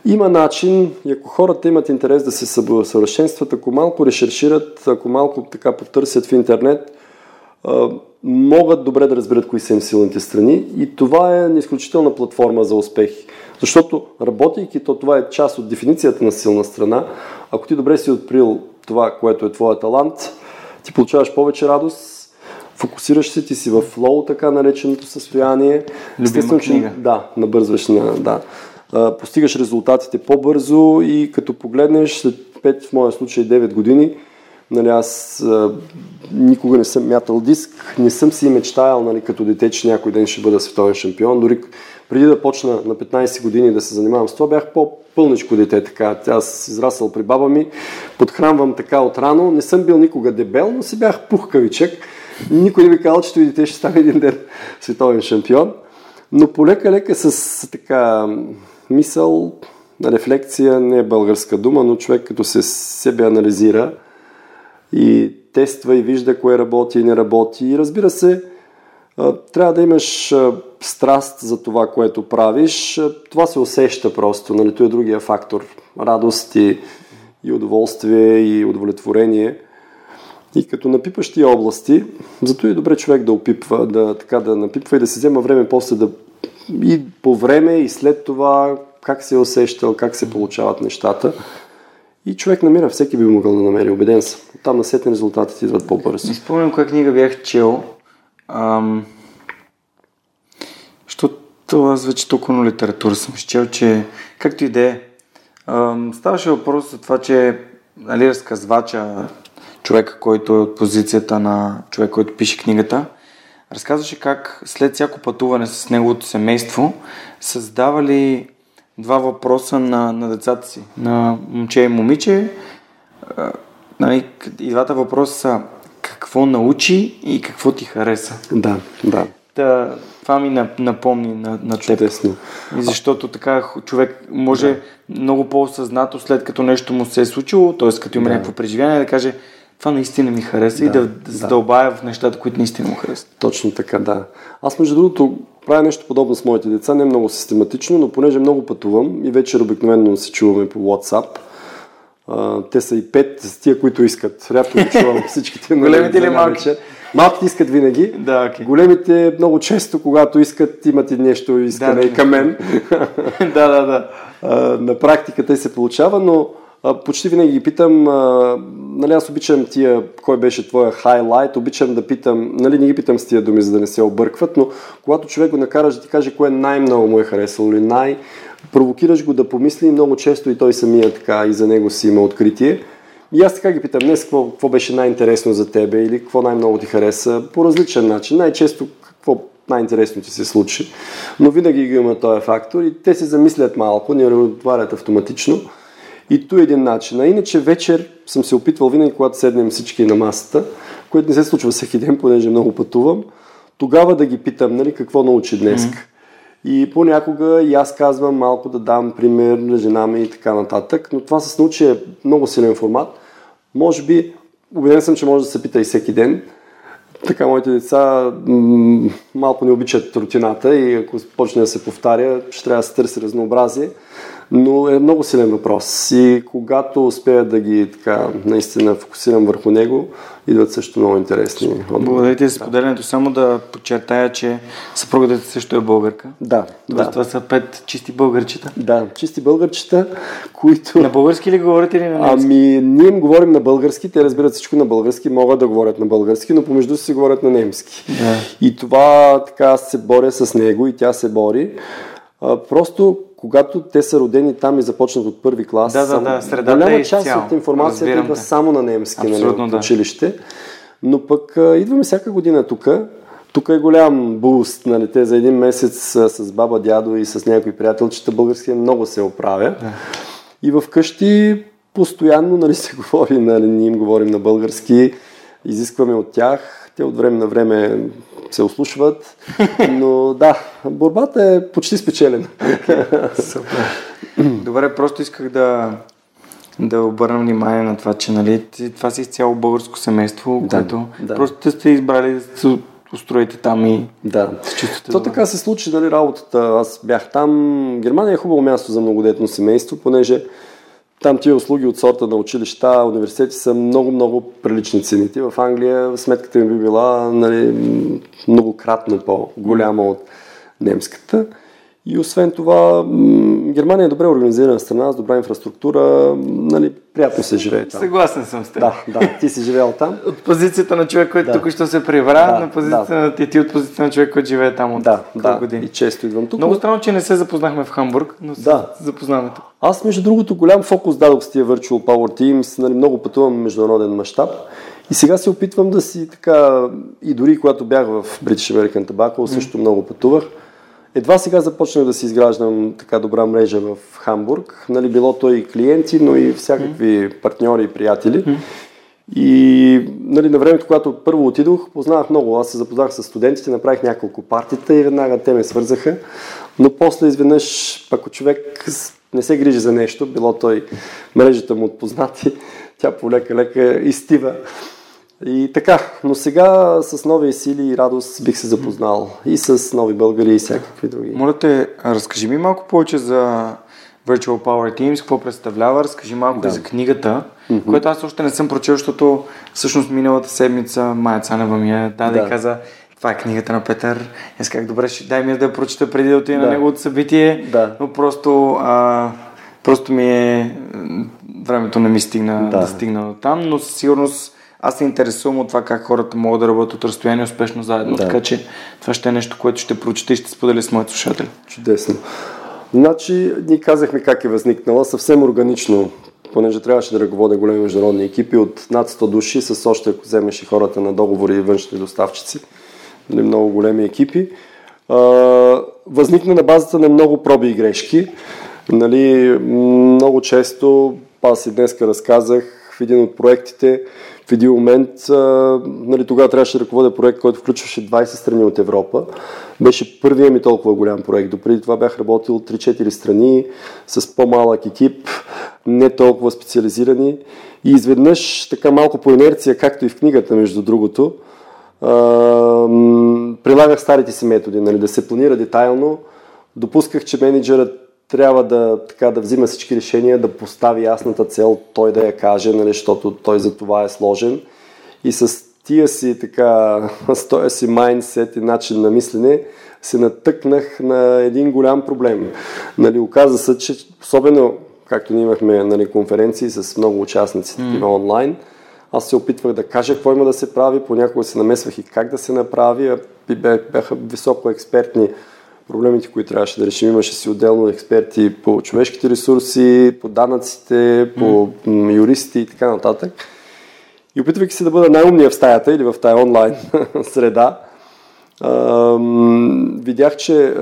има начин и ако хората имат интерес да се съвършенстват, ако малко решершират, ако малко така потърсят в интернет, могат добре да разберат кои са им силните страни и това е изключителна платформа за успехи. Защото работейки, то това е част от дефиницията на силна страна. Ако ти добре си открил това, което е твоя талант, ти получаваш повече радост, фокусираш се, ти си в флоу, така нареченото състояние. Естествено, че да, набързваш на, да. Постигаш резултатите по-бързо и като погледнеш след 5, в моя случай 9 години, нали, аз а, никога не съм мятал диск, не съм си мечтаял нали, като дете, че някой ден ще бъда световен шампион. Дори преди да почна на 15 години да се занимавам с това, бях по-пълничко дете. Така. Аз израсъл при баба ми, подхранвам така от рано. Не съм бил никога дебел, но си бях пухкавичък. Никой не ми казал, че дете ще стане един ден световен шампион. Но полека-лека с така мисъл, рефлекция не е българска дума, но човек като се себе анализира и тества и вижда кое работи и не работи. И разбира се, трябва да имаш страст за това, което правиш. Това се усеща просто. Нали? Това е другия фактор. Радост и, и удоволствие и удовлетворение – и като напипаш тия области, зато е добре човек да опипва, да, така, да напипва и да се взема време после да и по време и след това как се е усещал, как се получават нещата. И човек намира, всеки би могъл да намери, убеден съм. Там на сетен резултатите идват по-бързо. Не спомням коя книга бях чел. Ам... Защото аз вече толкова литература съм чел, че както и да е. Ставаше въпрос за това, че нали, разказвача човека, който е от позицията на човек, който пише книгата, разказваше как след всяко пътуване с неговото семейство създавали два въпроса на, на децата си, на момче и момиче. Нали, и двата въпроса са какво научи и какво ти хареса. Да, да. Та, това ми напомни на, на теб. Чудесно. И защото така човек може да. много по-осъзнато след като нещо му се е случило, т.е. като има да. някакво преживяване, да каже това наистина ми хареса да, и да, да задълбая в нещата, които наистина му харесват. Точно така, да. Аз между другото правя нещо подобно с моите деца, не много систематично, но понеже много пътувам и вечер обикновено се чуваме по WhatsApp, а, те са и пет с тия, които искат. Рядко ги чувам всичките. Големите или малки? Малките искат винаги. Да, okay. Големите много често, когато искат, имат и нещо искане да, и към мен. да, да, да. А, на практика те се получава, но почти винаги ги питам, а, нали аз обичам тия, кой беше твоя хайлайт, обичам да питам, нали не ги питам с тия думи, за да не се объркват, но когато човек го накараш да ти каже кое най-много му е харесало или най- провокираш го да помисли много често и той самия така и за него си има откритие. И аз така ги питам днес какво, какво беше най-интересно за тебе или какво най-много ти хареса по различен начин. Най-често какво най-интересно ти се случи, но винаги ги има този фактор и те се замислят малко, не отварят автоматично. И то е един начин. А иначе вечер съм се опитвал винаги, когато седнем всички на масата, което не се случва всеки ден, понеже много пътувам, тогава да ги питам, нали, какво научи днес. Mm. И понякога и аз казвам малко да дам пример на жена ми и така нататък, но това с научи е много силен формат. Може би, убеден съм, че може да се пита и всеки ден. Така, моите деца м- малко не обичат рутината и ако почне да се повтаря, ще трябва да се търси разнообразие но е много силен въпрос. И когато успея да ги така наистина фокусирам върху него, идват също много интересни отговори. Благодаря ти за споделянето. Само да подчертая, че съпругата ти също е българка. Да. да. Това са пет чисти българчета. Да, чисти българчета, които... На български ли говорите или на немски? Ами, ние им говорим на български, те разбират всичко на български, могат да говорят на български, но помежду си говорят на немски. Да. И това така се боря с него и тя се бори. А, просто когато те са родени там и започнат от първи клас, да, да, да, средата голяма е част от информацията идва само на немски нали, Абсолютно, на училище. Но пък а, идваме всяка година тук. Тук е голям буст, нали, те за един месец а, с баба, дядо и с някои приятелчета български много се оправя. Да. И в къщи постоянно нали, се говори, нали, ние им говорим на български, изискваме от тях, те от време на време се ослушват. Но да, борбата е почти спечелена. Супер. Добре, просто исках да, да обърна внимание на това, че нали, това си изцяло българско семейство, да, което да. просто сте избрали да се устроите там и да. То така се случи, нали, работата. Аз бях там. Германия е хубаво място за многодетно семейство, понеже там тия услуги от сорта на училища, университети са много-много прилични цените. В Англия сметката ми би била нали, многократно по-голяма от немската. И освен това, Германия е добре организирана страна, с добра инфраструктура, нали, приятно се живее там. Съгласен съм с теб. Да, да, ти си живеел там. От позицията на човек, който да. тук ще се превра, да, на позицията да. на ти, ти от позицията на човек, който живее там от да, да. години. И често идвам тук. Много странно, че не се запознахме в Хамбург, но да. се запознаваме тук. Аз, между другото, голям фокус дадох с тия Virtual Power Teams, нали, много пътувам международен мащаб. И сега се опитвам да си така, и дори когато бях в British American Tobacco, също mm. много пътувах. Едва сега започнах да си изграждам така добра мрежа в Хамбург. Нали, било то и клиенти, но и всякакви партньори и приятели. И нали, на времето, когато първо отидох, познавах много. Аз се запознах с студентите, направих няколко партита и веднага те ме свързаха. Но после изведнъж, ако човек не се грижи за нещо, било той мрежата му от познати, тя полека-лека изтива. И така, но сега с нови сили и радост бих се запознал и с нови българи и всякакви други. Моля те, разкажи ми малко повече за Virtual Power Teams, какво представлява, разкажи малко да. за книгата, mm-hmm. която аз още не съм прочел, защото всъщност миналата седмица Майя Цанева ми е даде да. и каза, това е книгата на Петър. Аз как добре, ще дай ми да я прочета преди да отида да. на неговото събитие, да. но просто, а, просто ми е времето не ми стигна да, да стигна до там, но със сигурност аз се интересувам от това как хората могат да работят от разстояние успешно заедно, да. така че това ще е нещо, което ще прочета и ще споделя с моите слушатели. Чудесно. Значи, ние казахме как е възникнала съвсем органично, понеже трябваше да ръководя големи международни екипи от над 100 души, с още ако вземеш и хората на договори и външни доставчици, нали, много големи екипи. Възникна на базата на много проби и грешки. Нали, много често, аз и днеска разказах в един от проектите, в един момент, нали, тогава трябваше да ръководя проект, който включваше 20 страни от Европа. Беше първия ми толкова голям проект. Допреди това бях работил 3-4 страни с по-малък екип, не толкова специализирани. И изведнъж, така малко по инерция, както и в книгата, между другото, прилагах старите си методи, нали, да се планира детайлно. Допусках, че менеджерът трябва да, така, да взима всички решения, да постави ясната цел, той да я каже, нали, защото той за това е сложен. И с тия си, така, с този си майндсет и начин на мислене, се натъкнах на един голям проблем. Нали, оказа се, че особено, както ние имахме нали, конференции с много участници mm. онлайн, аз се опитвах да кажа какво има да се прави, понякога се намесвах и как да се направи, бяха високо експертни проблемите, които трябваше да решим. Имаше си отделно експерти по човешките ресурси, по данъците, по mm. юристи и така нататък. И опитвайки се да бъда най-умния в стаята или в тая онлайн среда, видях, че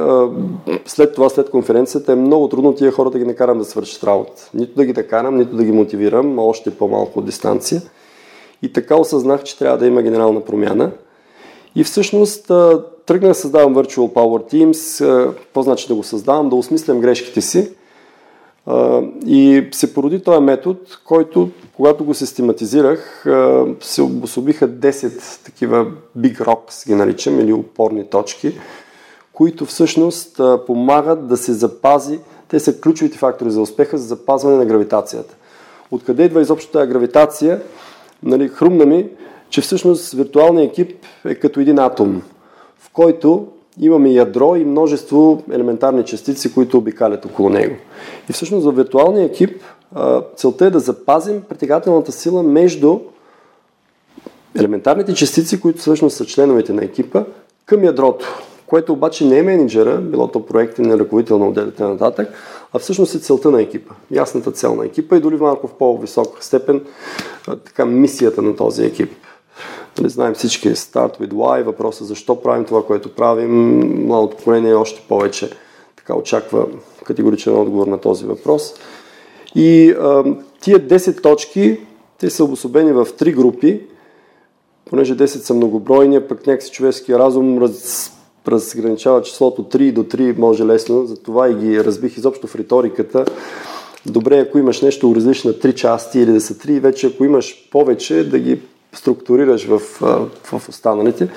след това, след конференцията е много трудно тия хора да ги накарам да свършат работа. Нито да ги накарам, нито да ги мотивирам, а още по-малко от дистанция. И така осъзнах, че трябва да има генерална промяна. И всъщност тръгнах да създавам Virtual Power Teams. какво значи да го създавам? Да осмислям грешките си. И се породи този метод, който когато го систематизирах, се обособиха 10 такива big rocks, ги наричам, или опорни точки, които всъщност помагат да се запази, те са ключовите фактори за успеха за запазване на гравитацията. Откъде идва изобщо тази гравитация? Нали, хрумна ми, че всъщност виртуалният екип е като един атом, който имаме ядро и множество елементарни частици, които обикалят около него. И всъщност за виртуалния екип целта е да запазим притегателната сила между елементарните частици, които всъщност са членовете на екипа, към ядрото, което обаче не е менеджера, било то проекти на ръководител на отделите нататък, а всъщност е целта на екипа, ясната цел на екипа и дори малко в по-висока степен така, мисията на този екип. Нали, знаем всички start with why, въпроса защо правим това, което правим. Младото поколение още повече така очаква категоричен отговор на този въпрос. И а, тия 10 точки, те са обособени в три групи, понеже 10 са многобройни, а пък някакси човешкия разум раз, разграничава числото 3 до 3 може лесно, затова и ги разбих изобщо в риториката. Добре, ако имаш нещо различно на три части или да са три, вече ако имаш повече, да ги структурираш в, в останалите.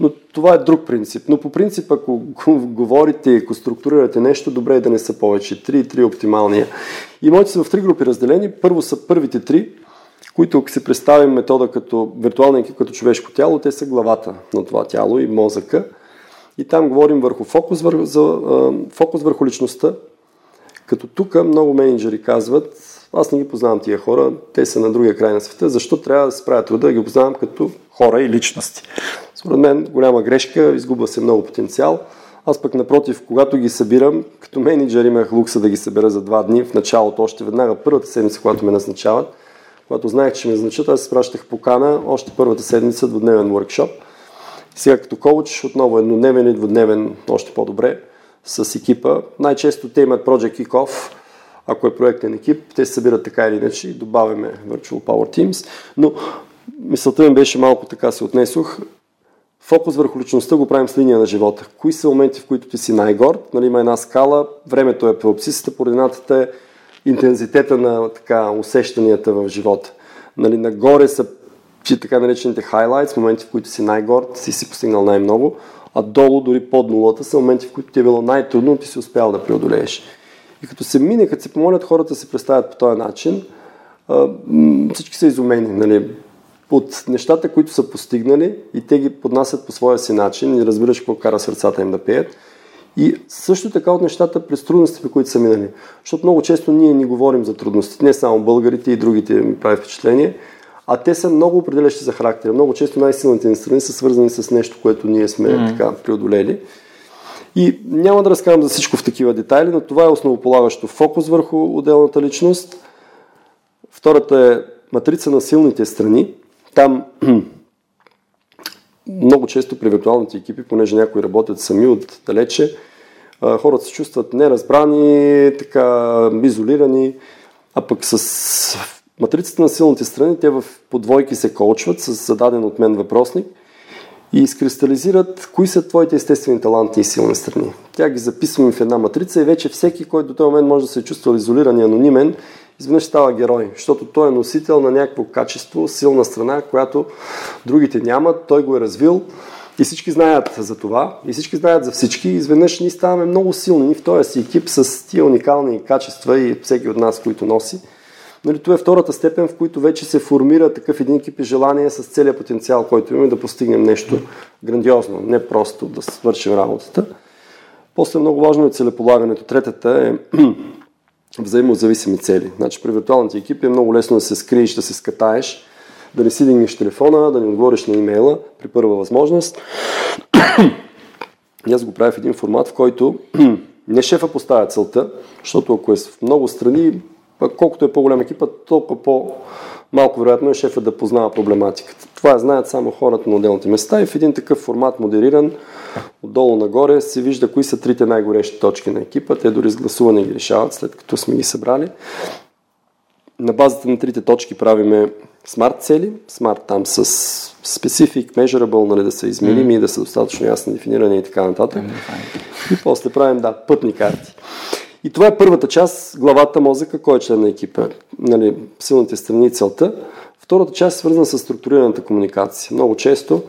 Но това е друг принцип. Но по принцип, ако говорите и ако структурирате нещо, добре е да не са повече. Три и три оптималния. И моите са в три групи разделени. Първо са първите три, които ако се представим метода като виртуална екип, като човешко тяло, те са главата на това тяло и мозъка. И там говорим върху фокус, върху, за, фокус върху личността. Като тук много менеджери казват, аз не ги познавам тия хора, те са на другия край на света, защо трябва да се правя труда да ги познавам като хора и личности. Според мен голяма грешка, изгубва се много потенциал. Аз пък напротив, когато ги събирам, като менеджер имах лукса да ги събера за два дни, в началото, още веднага първата седмица, когато ме назначават, когато знаех, че ме назначат, аз спращах покана още първата седмица двудневен workshop. Сега като коуч, отново еднодневен и двудневен, още по-добре, с екипа. Най-често те имат Project Kick-Off, ако е проектен екип, те се събират така или иначе и добавяме Virtual Power Teams. Но мисълта ми беше малко така се отнесох. Фокус върху личността го правим с линия на живота. Кои са моменти, в които ти си най-горд? Нали, има една скала, времето е по абсцисата, координата е интензитета на така, усещанията в живота. Нали, нагоре са че така наречените highlights, моменти, в които си най-горд, си си постигнал най-много, а долу, дори под нулата, са моменти, в които ти е било най-трудно, ти си успял да преодолееш. И като се мине, като се помолят хората да се представят по този начин, всички са изумени. Нали? От нещата, които са постигнали и те ги поднасят по своя си начин и разбираш какво кара сърцата им да пеят. И също така от нещата през трудностите, които са минали. Защото много често ние ни говорим за трудностите, не само българите и другите ми прави впечатление, а те са много определящи за характера. Много често най-силните ни страни са свързани с нещо, което ние сме mm. така преодолели. И няма да разказвам за всичко в такива детайли, но това е основополагащо фокус върху отделната личност. Втората е матрица на силните страни. Там много често при виртуалните екипи, понеже някои работят сами от далече, хората се чувстват неразбрани, така изолирани, а пък с матрицата на силните страни, те в подвойки се колчват с зададен от мен въпросник – и изкристализират кои са твоите естествени таланти и силни страни. Тя ги записваме в една матрица и вече всеки, който до този момент може да се чувства изолиран и анонимен, изведнъж става герой, защото той е носител на някакво качество, силна страна, която другите нямат, той го е развил и всички знаят за това, и всички знаят за всички, изведнъж ние ставаме много силни в този си екип с тия уникални качества и всеки от нас, които носи. Нали, това е втората степен, в който вече се формира такъв един екип и желание с целият потенциал, който имаме да постигнем нещо грандиозно, не просто да свършим работата. После много важно е целеполагането. Третата е взаимозависими цели. Значи при виртуалните екипи е много лесно да се скриеш, да се скатаеш, да не си дигнеш телефона, да не отговориш на имейла при първа възможност. И аз го правя в един формат, в който не шефа поставя целта, защото ако е в много страни, колкото е по-голям екипа, толкова по-малко вероятно е шефа да познава проблематиката. Това знаят само хората на отделните места и в един такъв формат модериран, отдолу нагоре, се вижда кои са трите най-горещи точки на екипа. Те дори с гласуване ги решават, след като сме ги събрали. На базата на трите точки правиме смарт цели, смарт там с specific, measurable, нали, да са измерими, mm. да са достатъчно ясно дефинирани и така нататък. И после правим, да, пътни карти. И това е първата част, главата мозъка, кой е член на екипа, нали, силните страни целта. Втората част е свързана с структурираната комуникация. Много често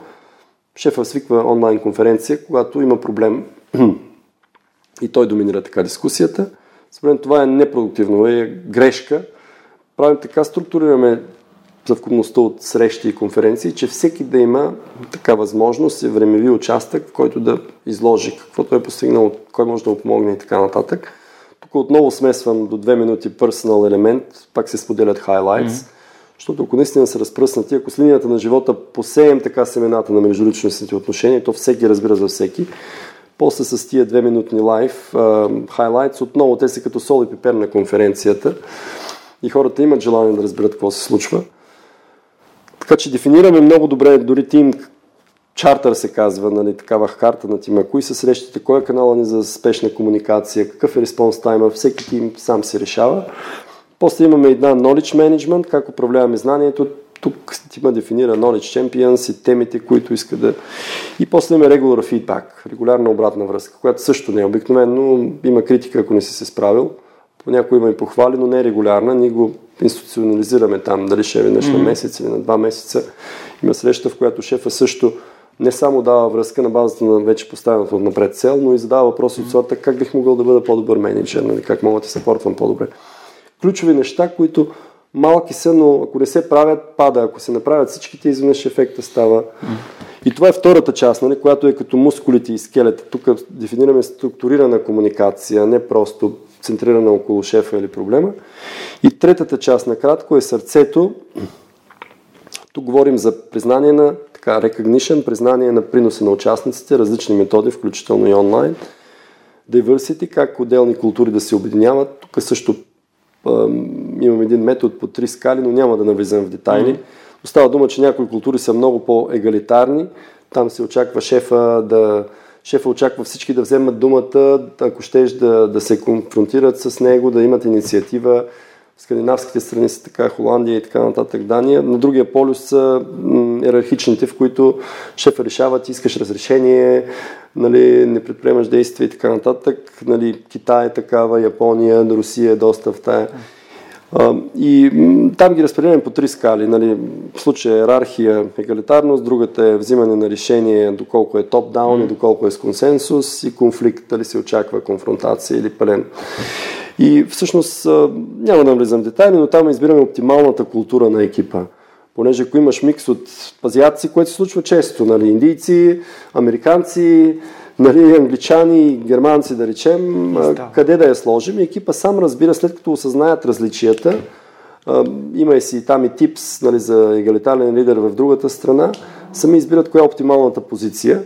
шефа свиква онлайн конференция, когато има проблем и той доминира така дискусията. Според това е непродуктивно, е грешка. Правим така, структурираме съвкупността от срещи и конференции, че всеки да има така възможност и времеви участък, в който да изложи каквото е постигнал, кой може да му помогне и така нататък. Тук отново смесвам до две минути персонал елемент, пак се споделят highlights, mm-hmm. защото ако наистина са разпръснати, ако с линията на живота посеем така семената на междуличностните отношения, то всеки разбира за всеки, после с тия две минутни лайф, highlights, отново те са като сол и пипер на конференцията и хората имат желание да разберат какво се случва. Така че дефинираме много добре, дори тим чартър се казва, нали, такава карта на тима, кои са срещите, кой е канала ни за спешна комуникация, какъв е респонс тайма, всеки тим сам се решава. После имаме една knowledge management, как управляваме знанието. Тук тима дефинира knowledge champions и темите, които иска да... И после имаме regular feedback, регулярна обратна връзка, която също не е обикновено. Има критика, ако не си се справил. Понякога има и похвали, но не е регулярна. Ние го институционализираме там, дали ще е веднъж на месец или на два месеца. Има среща, в която шефа също не само дава връзка на базата на вече поставената напред цел, но и задава въпроси от сорта как бих могъл да бъда по-добър менеджер, нали, как мога да се съпортвам по-добре. Ключови неща, които малки са, но ако не се правят, пада. Ако се направят всичките, изведнъж ефекта става. И това е втората част, нали, която е като мускулите и скелета. Тук дефинираме структурирана комуникация, не просто центрирана около шефа или проблема. И третата част, накратко, е сърцето. Тук говорим за признание на така, recognition, признание на приноса на участниците, различни методи, включително и онлайн. Diversity, как отделни култури да се объединяват. Тук също имам един метод по три скали, но няма да навлизам в детайли. Mm-hmm. Остава дума, че някои култури са много по-егалитарни. Там се очаква шефа да шефа очаква всички да вземат думата, ако щеш да, да се конфронтират с него, да имат инициатива. Скандинавските страни са така, Холандия и така нататък, Дания. На другия полюс са иерархичните, в които шефа решава, ти искаш разрешение, нали, не предприемаш действия и така нататък. Нали, Китай е такава, Япония, Русия е доста в тая. И там ги разпределяме по три скали. Нали, в случая иерархия, егалитарност, другата е взимане на решение доколко е топ-даун и доколко е с консенсус и конфликт, дали се очаква конфронтация или пълен. И всъщност няма да влизам в детайли, но там избираме оптималната култура на екипа. Понеже ако имаш микс от азиатци, което се случва често, нали, индийци, американци, нали, англичани, германци да речем, да. къде да я сложим. И екипа сам разбира, след като осъзнаят различията, има и си там и типс нали, за егалитарен лидер в другата страна, сами избират коя е оптималната позиция,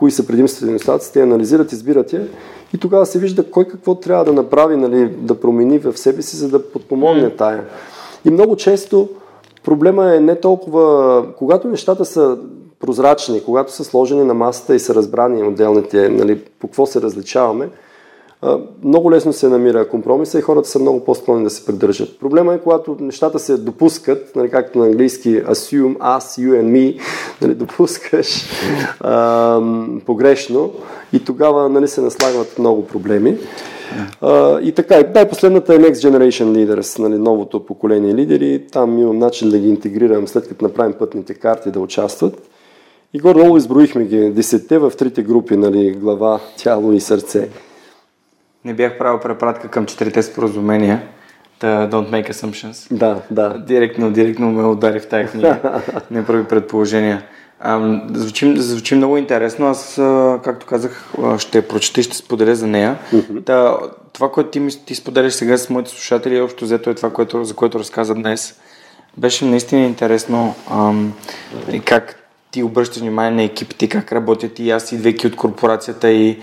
кои са предимствата и недостатъците, анализират, избират я и тогава се вижда кой какво трябва да направи, нали, да промени в себе си, за да подпомогне тая. И много често проблема е не толкова, когато нещата са прозрачни, когато са сложени на масата и са разбрани отделните, нали, по какво се различаваме, много лесно се намира компромиса и хората са много по-склонни да се придържат. Проблема е, когато нещата се допускат, нали, както на английски assume, us, you and me, нали, допускаш а, погрешно и тогава нали, се наслагват много проблеми. А, и така, най-последната е Next Generation Leaders, нали, новото поколение лидери. Там имам начин да ги интегрирам след като направим пътните карти да участват. И горе-долу изброихме ги, десетте в трите групи, нали, глава, тяло и сърце. Не бях правил препратка към четирите споразумения. The don't make assumptions. Да, да. Директно, директно ме удари в тази книга. Не прави предположения. А, звучи, звучи много интересно. Аз, както казах, ще прочета и ще споделя за нея. Mm-hmm. Та, това, което ти, ти споделяш сега с моите слушатели, общо взето е това, което, за което разказа днес. Беше наистина интересно ам, как ти обръщаш внимание на екипите, как работят и аз, идвайки от корпорацията и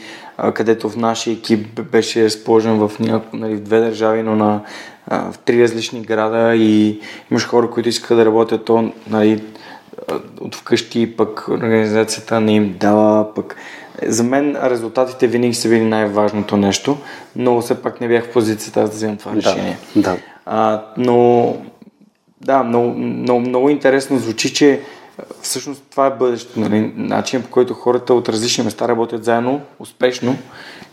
където в нашия екип беше разположен в, няко, нали, в две държави, но на, в три различни града и имаш хора, които искаха да работят то, нали, от вкъщи, пък организацията не им дава, пък за мен резултатите винаги са били най-важното нещо, но все пак не бях в позицията да вземам това решение. Да. А, но да, много, много, много интересно звучи, че всъщност това е бъдещето, нали? начин по който хората от различни места работят заедно успешно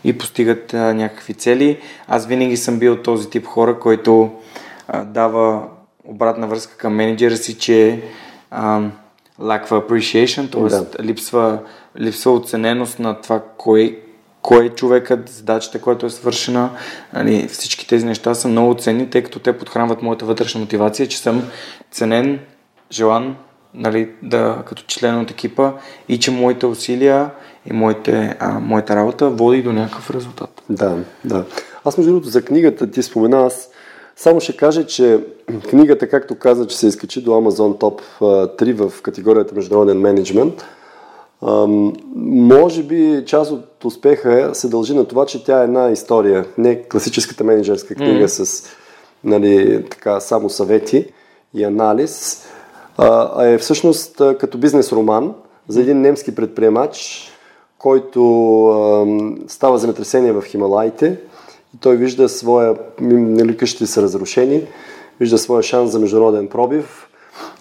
и постигат а, някакви цели. Аз винаги съм бил този тип хора, който а, дава обратна връзка към менеджера си, че а, лаква appreciation, т.е. Да. липсва, липсва оцененост на това кой, кой е човекът, задачата, която е свършена. Нали, всички тези неща са много ценни, тъй като те подхранват моята вътрешна мотивация, че съм ценен, желан, нали, да, като член от екипа и че моите усилия и моите, а, моята работа води до някакъв резултат. Да, да. Аз между другото за книгата ти спомена, аз само ще кажа, че книгата, както каза, че се изкачи до Amazon Top 3 в категорията Международен менеджмент, може би част от успеха се дължи на това, че тя е една история, не класическата менеджерска книга mm. с нали, така, само съвети и анализ, а е всъщност като бизнес роман за един немски предприемач, който става земетресение в Хималаите и той вижда своя, нали, къщите са разрушени, вижда своя шанс за международен пробив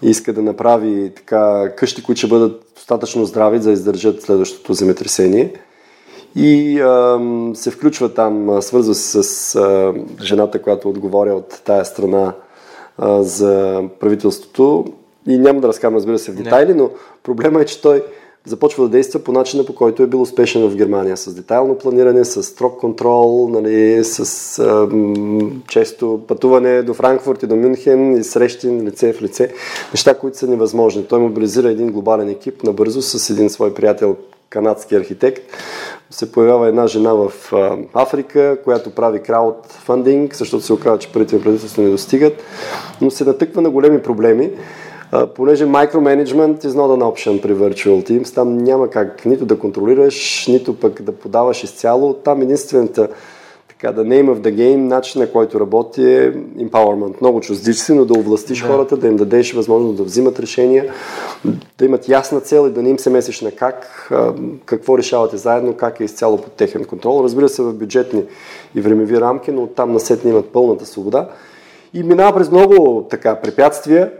и иска да направи така къщи, които ще бъдат достатъчно здрави, за да издържат следващото земетресение. И а, се включва там, свързва се с а, жената, която отговоря от тая страна а, за правителството. И няма да разказвам, разбира се, в детайли, но проблема е, че той започва да действа по начина, по който е бил успешен в Германия. С детайлно планиране, с строг контрол, нали, с а, често пътуване до Франкфурт и до Мюнхен и срещи лице в лице. Неща, които са невъзможни. Той мобилизира един глобален екип набързо с един свой приятел, канадски архитект. Се появява една жена в а, Африка, която прави краудфандинг, защото се оказва, че парите на правителството не достигат, но се натъква на големи проблеми понеже micromanagement is not an option при Virtual Teams, там няма как нито да контролираш, нито пък да подаваш изцяло. Там единствената така да name of the game, начин на който работи е empowerment. Много чувствително да овластиш да. хората, да им дадеш възможност да взимат решения, да имат ясна цел и да не им се месиш на как, какво решавате заедно, как е изцяло под техен контрол. Разбира се в бюджетни и времеви рамки, но оттам насетне имат пълната свобода. И минава през много така препятствия,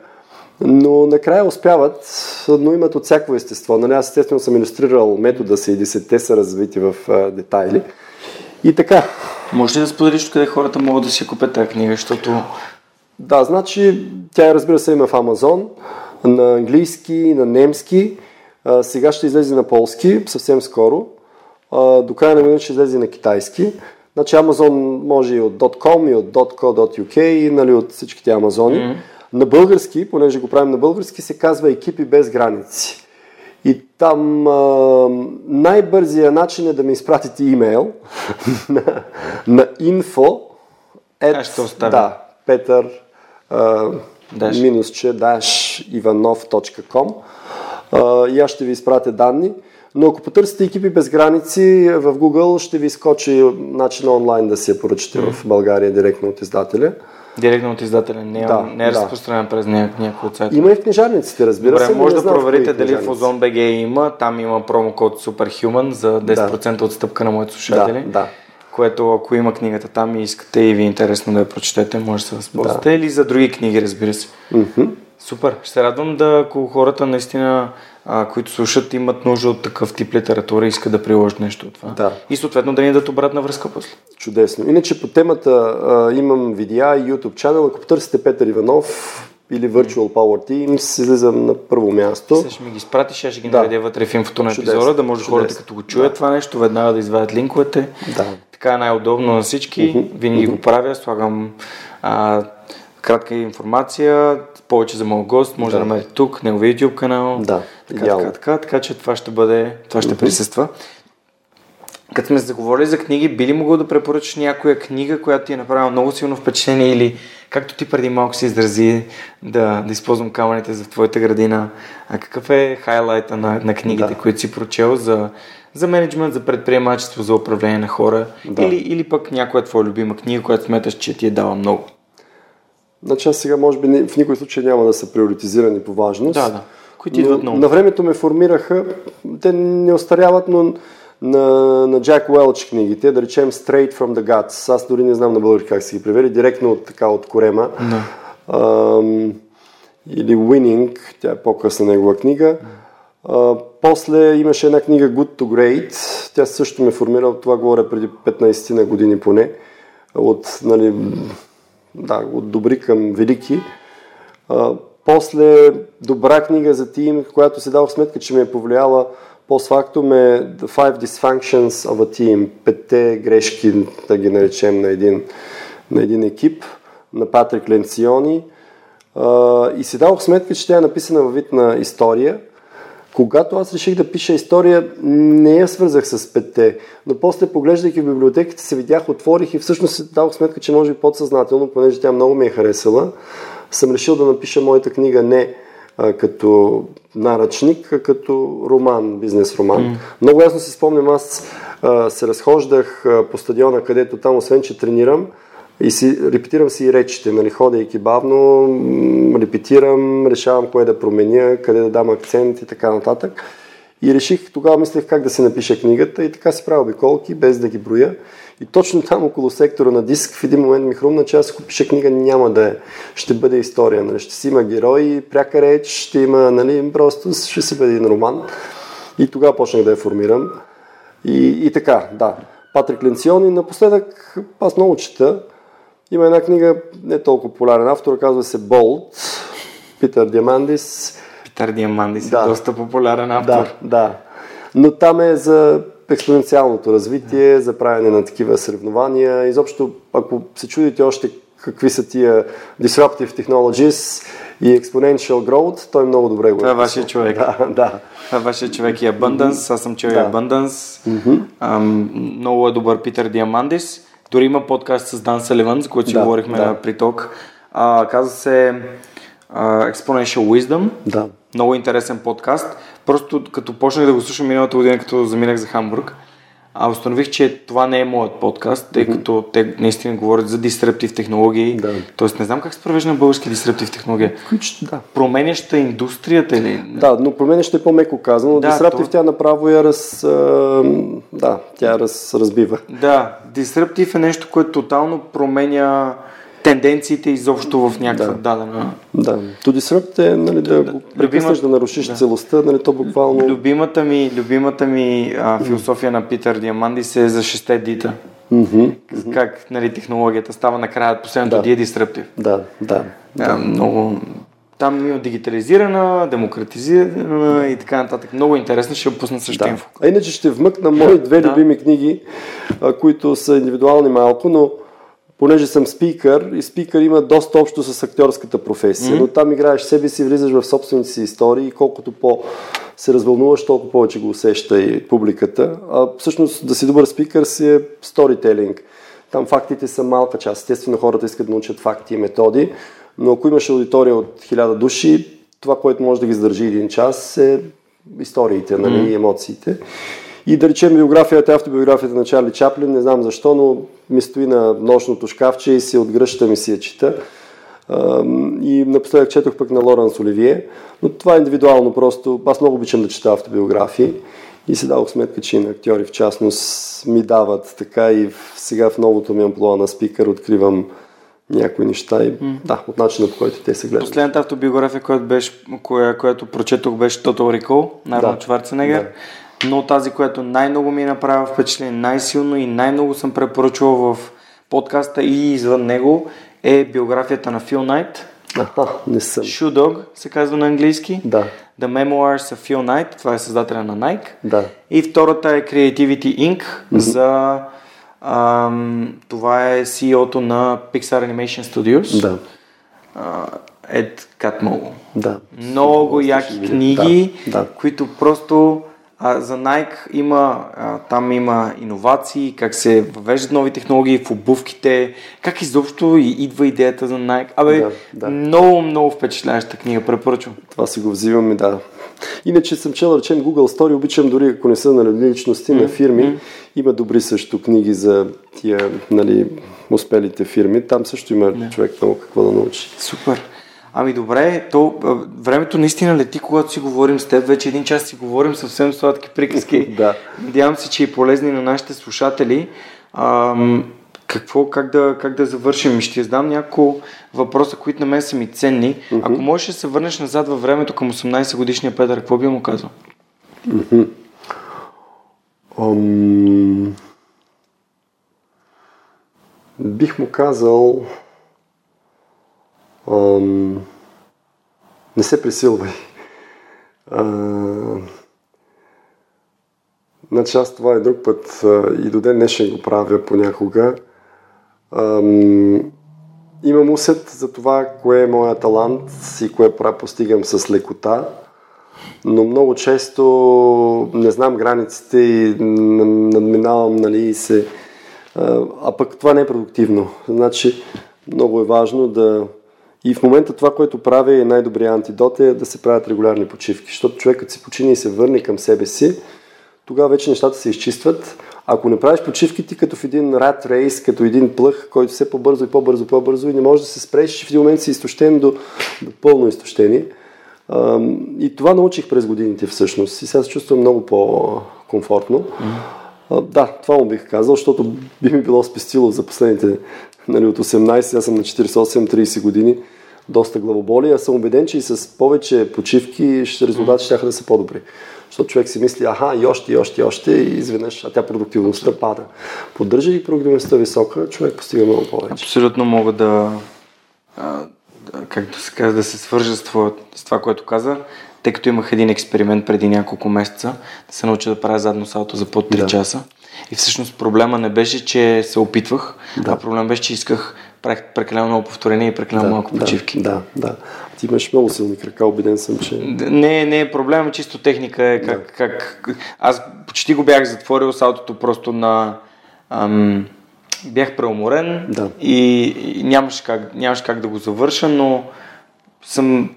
но накрая успяват, но имат от всяко естество. Нали, аз естествено съм иллюстрирал метода си и десетте са развити в а, детайли. И така. Може ли да споделиш къде хората могат да си купят тази книга, защото... Да, значи тя разбира се има в Амазон, на английски, на немски. А, сега ще излезе на полски, съвсем скоро. А, до края на година ще излезе на китайски. Значи Амазон може и от .com, и от .co.uk, и нали, от всичките Амазони. Mm-hmm. На български, понеже го правим на български, се казва Екипи без граници. И там а, най-бързия начин е да ми изпратите имейл на, на info at, да, Петър а, минус че ivanov.com и аз ще ви изпратя данни. Но ако потърсите екипи без граници в Google, ще ви скочи начин онлайн да си я поръчате mm. в България директно от издателя. Директно от издателя, не, да, не е да. разпространен през някой от сайта. Има и в книжарниците, разбира Добре, се. може да проверите дали в OzonBG има, там има промокод Superhuman за 10% да. отстъпка на моите слушатели. Да, да. Което ако има книгата там и искате и ви е интересно да я прочетете, може да се възползвате. Да. Или за други книги, разбира се. Mm-hmm. Супер. Ще се радвам да, ако хората наистина а, които слушат, имат нужда от такъв тип литература и искат да приложат нещо от това. Да. И съответно да ни дадат обратна връзка после. Чудесно. Иначе по темата а, имам видеа и YouTube чанел. Ако потърсите Петър Иванов или Virtual Power Teams, излизам на първо място. Сега ще ми ги спратиш, аз ще ги да. вътре в инфото на епизода, да може Чудесно. хората като го чуят да. това нещо, веднага да извадят линковете. Да. Така е най-удобно на всички. Винаги го правя, слагам а, кратка информация, повече за моят гост, може да, да намерите тук, неговия YouTube канал. Да, така, така, така, така, че това ще бъде, това ще mm-hmm. присъства. Като сме заговорили за книги, би ли могъл да препоръчаш някоя книга, която ти е направила много силно впечатление или както ти преди малко се изрази да, да използвам камъните за твоята градина, а какъв е хайлайта на, на книгите, да. които си прочел за, за менеджмент, за предприемачество, за управление на хора Да. или, или пък някоя твоя любима книга, която смяташ, че ти е дала много. Значи аз сега може би в никой случай няма да са приоритизирани по важност. Да, да. Които идват много. На времето ме формираха, те не остаряват, но на, на Джак Уелч книгите, да речем Straight from the Guts. Аз дори не знам на български как се ги превели, директно от, така, от корема. Да. Ам, или Winning, тя е по-късна негова книга. А, после имаше една книга Good to Great, тя също ме формира, от това говоря преди 15 на години поне, от, нали, да, от добри към велики. А, после добра книга за тим, която си дал сметка, че ме е повлияла постфактум е The Five Dysfunctions of a Team, петте грешки, да ги наречем, на един, на един екип, на Патрик Ленциони. А, и си дадох сметка, че тя е написана във вид на история. Когато аз реших да пиша история, не я свързах с петте, но после поглеждайки в библиотеките се видях, отворих и всъщност дадох сметка, че може би подсъзнателно, понеже тя много ми е харесала, съм решил да напиша моята книга не а, като наръчник, а като роман, бизнес роман. Mm. Много ясно си спомням, аз а, се разхождах а, по стадиона, където там, освен че тренирам, и си, репетирам си и речите, нали, ходейки бавно, репетирам, решавам кое да променя, къде да дам акцент и така нататък. И реших, тогава мислех как да си напиша книгата и така си правя обиколки, без да ги броя. И точно там около сектора на диск в един момент ми хрумна, че аз ако пиша книга няма да е. Ще бъде история. Нали? Ще си има герои, пряка реч, ще има, нали, просто ще си бъде един роман. И тогава почнах да я формирам. И, и така, да. Патрик Ленциони. Напоследък аз много чета. Има една книга, не толкова популярен автор, казва се Болт. Питър Диамандис. Питър Диамандис Да. е доста популярен автор. Да, да. Но там е за експоненциалното развитие, за правене на такива съревнования. Изобщо, ако се чудите още какви са тия Disruptive Technologies и Exponential Growth, той много добре го Това е вашия човек. Да, да. Това е вашия човек и Abundance, аз съм чел Да. Abundance. Ам, много е добър Питър Диамандис. Дори има подкаст с Дан Саливан, за който си Да, говорихме да. на приток. А, казва се а, Exponential Wisdom. Да. Много интересен подкаст. Просто като почнах да го слушам миналата година, като заминах за Хамбург, а установих, че това не е моят подкаст, тъй като те наистина говорят за дисруптив технологии. Да. Тоест не знам как се превежда на български дисруптив технология. Ключ, да. Променяща индустрията или... Да, но променящ е по-меко казано. Да, Disruptive то- тя направо я раз... Да, тя раз, разбива. Да, дисруптив е нещо, което тотално променя тенденциите изобщо в някаква Да. дадена... Да. To disrupt е нали, да, го прекъснеш, да нарушиш да. целостта, нали, то буквално... Любимата ми, любимата ми а, философия на Питър Диамандис е за шесте дита. Как нали, технологията става накрая, последното Да. ди е. Да, да. Да, много... Там има дигитализирана, демократизирана и така нататък. Много интересно, ще пусна също Да. инфо. А иначе ще вмъкна мои две Да. любими книги, а, които са индивидуални малко, но понеже съм спикър и спикър има доста общо с актьорската професия, но там играеш себе си, влизаш в собствените си истории и колкото по се развълнуваш, толкова повече го усеща и публиката. А всъщност да си добър спикър си е сторителинг. Там фактите са малка част. Естествено хората искат да научат факти и методи, но ако имаш аудитория от хиляда души, това, което може да ги задържи един час е историите, нали, и емоциите. И да речем биографията, автобиографията на Чарли Чаплин, не знам защо, но ми стои на нощното шкафче и си отгръщам и си я чета. И напоследък четох пък на Лоренс Оливие, но това е индивидуално просто. Аз много обичам да чета автобиографии и си дадох сметка, че и на актьори в частност ми дават така и сега в новото ми амплуа на спикър откривам някои неща и да, от начина по който те се гледат. Последната автобиография, която, беше, коя, която прочетох, беше Total Recall на Арнолд Да. Шварценегер. Но тази, която най-много ми е направила впечатление, най-силно и най-много съм препоръчвал в подкаста и извън него, е биографията на Фил Найт. Аха, не съм. Shoe Dog се казва на английски. Да, The Memoirs of Phil Knight, това е създателя на Nike. да. И втората е Creativity Inc. за ам, това е CEO-то на Pixar Animation Studios. Да, А, Ед Катмол. да. Много яки книги, Да, да. които просто А, за Nike има, а, там има иновации, как се въвеждат нови технологии в обувките, как изобщо идва идеята за Nike. Абе, да, да. много, много впечатляваща книга, препоръчвам. Това си го взимаме, да. Иначе съм чел, речем, Google Story, обичам дори ако не са на личности mm-hmm. на фирми, има добри също книги за тия нали, успелите фирми. Там също има yeah. човек много какво да научи. Супер. Ами добре, то времето наистина лети, когато си говорим с теб. Вече един час си говорим съвсем сладки приказки. да. Надявам се, че е полезни на нашите слушатели. Ам, какво, как да, как да завършим? Ще задам няколко въпроса, които на мен са ми ценни. Mm-hmm. Ако можеш да се върнеш назад във времето към 18 годишния Петър, какво би му казал? Mm-hmm. Um... Бих му казал ам, не се пресилвай. А, значи аз това е друг път а, и до ден днешен го правя понякога. Ам, имам усет за това, кое е моя талант и кое правя постигам с лекота, но много често не знам границите и надминавам нали, и се... А, а пък това не е продуктивно. Значи много е важно да и в момента това, което прави е най-добрият антидот е да се правят регулярни почивки, защото човекът си почини и се върне към себе си, тогава вече нещата се изчистват. Ако не правиш почивки, ти като в един рад рейс, като един плъх, който все по-бързо и по-бързо, по-бързо и не можеш да се спреш, в един момент си изтощен до, до пълно изтощение. И това научих през годините всъщност. И сега се чувствам много по-комфортно. Да, това му бих казал, защото би ми било спестило за последните нали, от 18, аз съм на 48-30 години доста главоболи. Аз съм убеден, че и с повече почивки резултати ще да са по-добри. Защото човек си мисли, аха, и още, и още, и още, и изведнъж, а тя продуктивността пада. Поддържа и продуктивността висока, човек постига много повече. Абсолютно мога да, както се казва, да се свържа с това, с това, което каза, тъй като имах един експеримент преди няколко месеца, да се науча да правя задно салто за под 3 да. часа. И всъщност проблема не беше, че се опитвах, да. а проблем беше, че исках правих прекалено много повторения и прекалено да, малко почивки. Да, да. Ти имаш много силни крака, убеден съм, че... Не, не, проблема чисто техника е как, да. как... Аз почти го бях затворил салтото просто на... Ам, бях преуморен да. и, и нямаше, как, нямаше как да го завърша, но съм...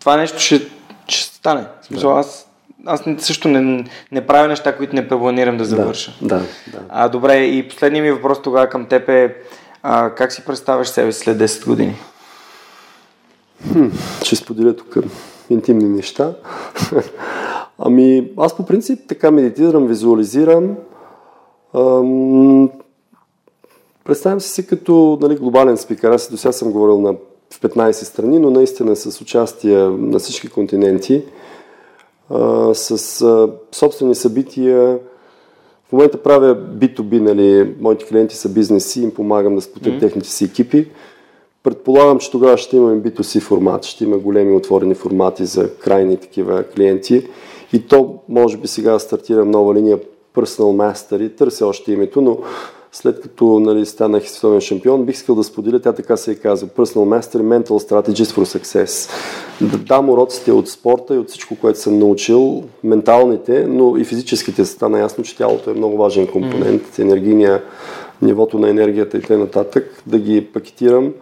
Това нещо ще, ще стане. В смисъл, да. аз аз също не, не правя неща, които не планирам да завърша. Да, да. А, добре, и последният ми въпрос тогава към теб е а, как си представяш себе си след 10 години? Хм, ще споделя тук интимни неща. ами, аз по принцип така медитирам, визуализирам. Ам, представям се си като нали, глобален спикър. Аз до сега съм говорил на, в 15 страни, но наистина с участие на всички континенти, а, с а, собствени събития, момента правя B2B, нали, моите клиенти са бизнеси, им помагам да споделят mm-hmm. техните си екипи. Предполагам, че тогава ще имаме B2C формат, ще има големи отворени формати за крайни такива клиенти. И то, може би сега стартирам нова линия Personal Mastery, търся още името, но след като нали, станах световен шампион, бих искал да споделя, тя така се е казва, Personal Master Mental Strategies for Success. Да дам уроците от спорта и от всичко, което съм научил, менталните, но и физическите. Стана ясно, че тялото е много важен компонент, енергийния, нивото на енергията и т.н. да ги пакетирам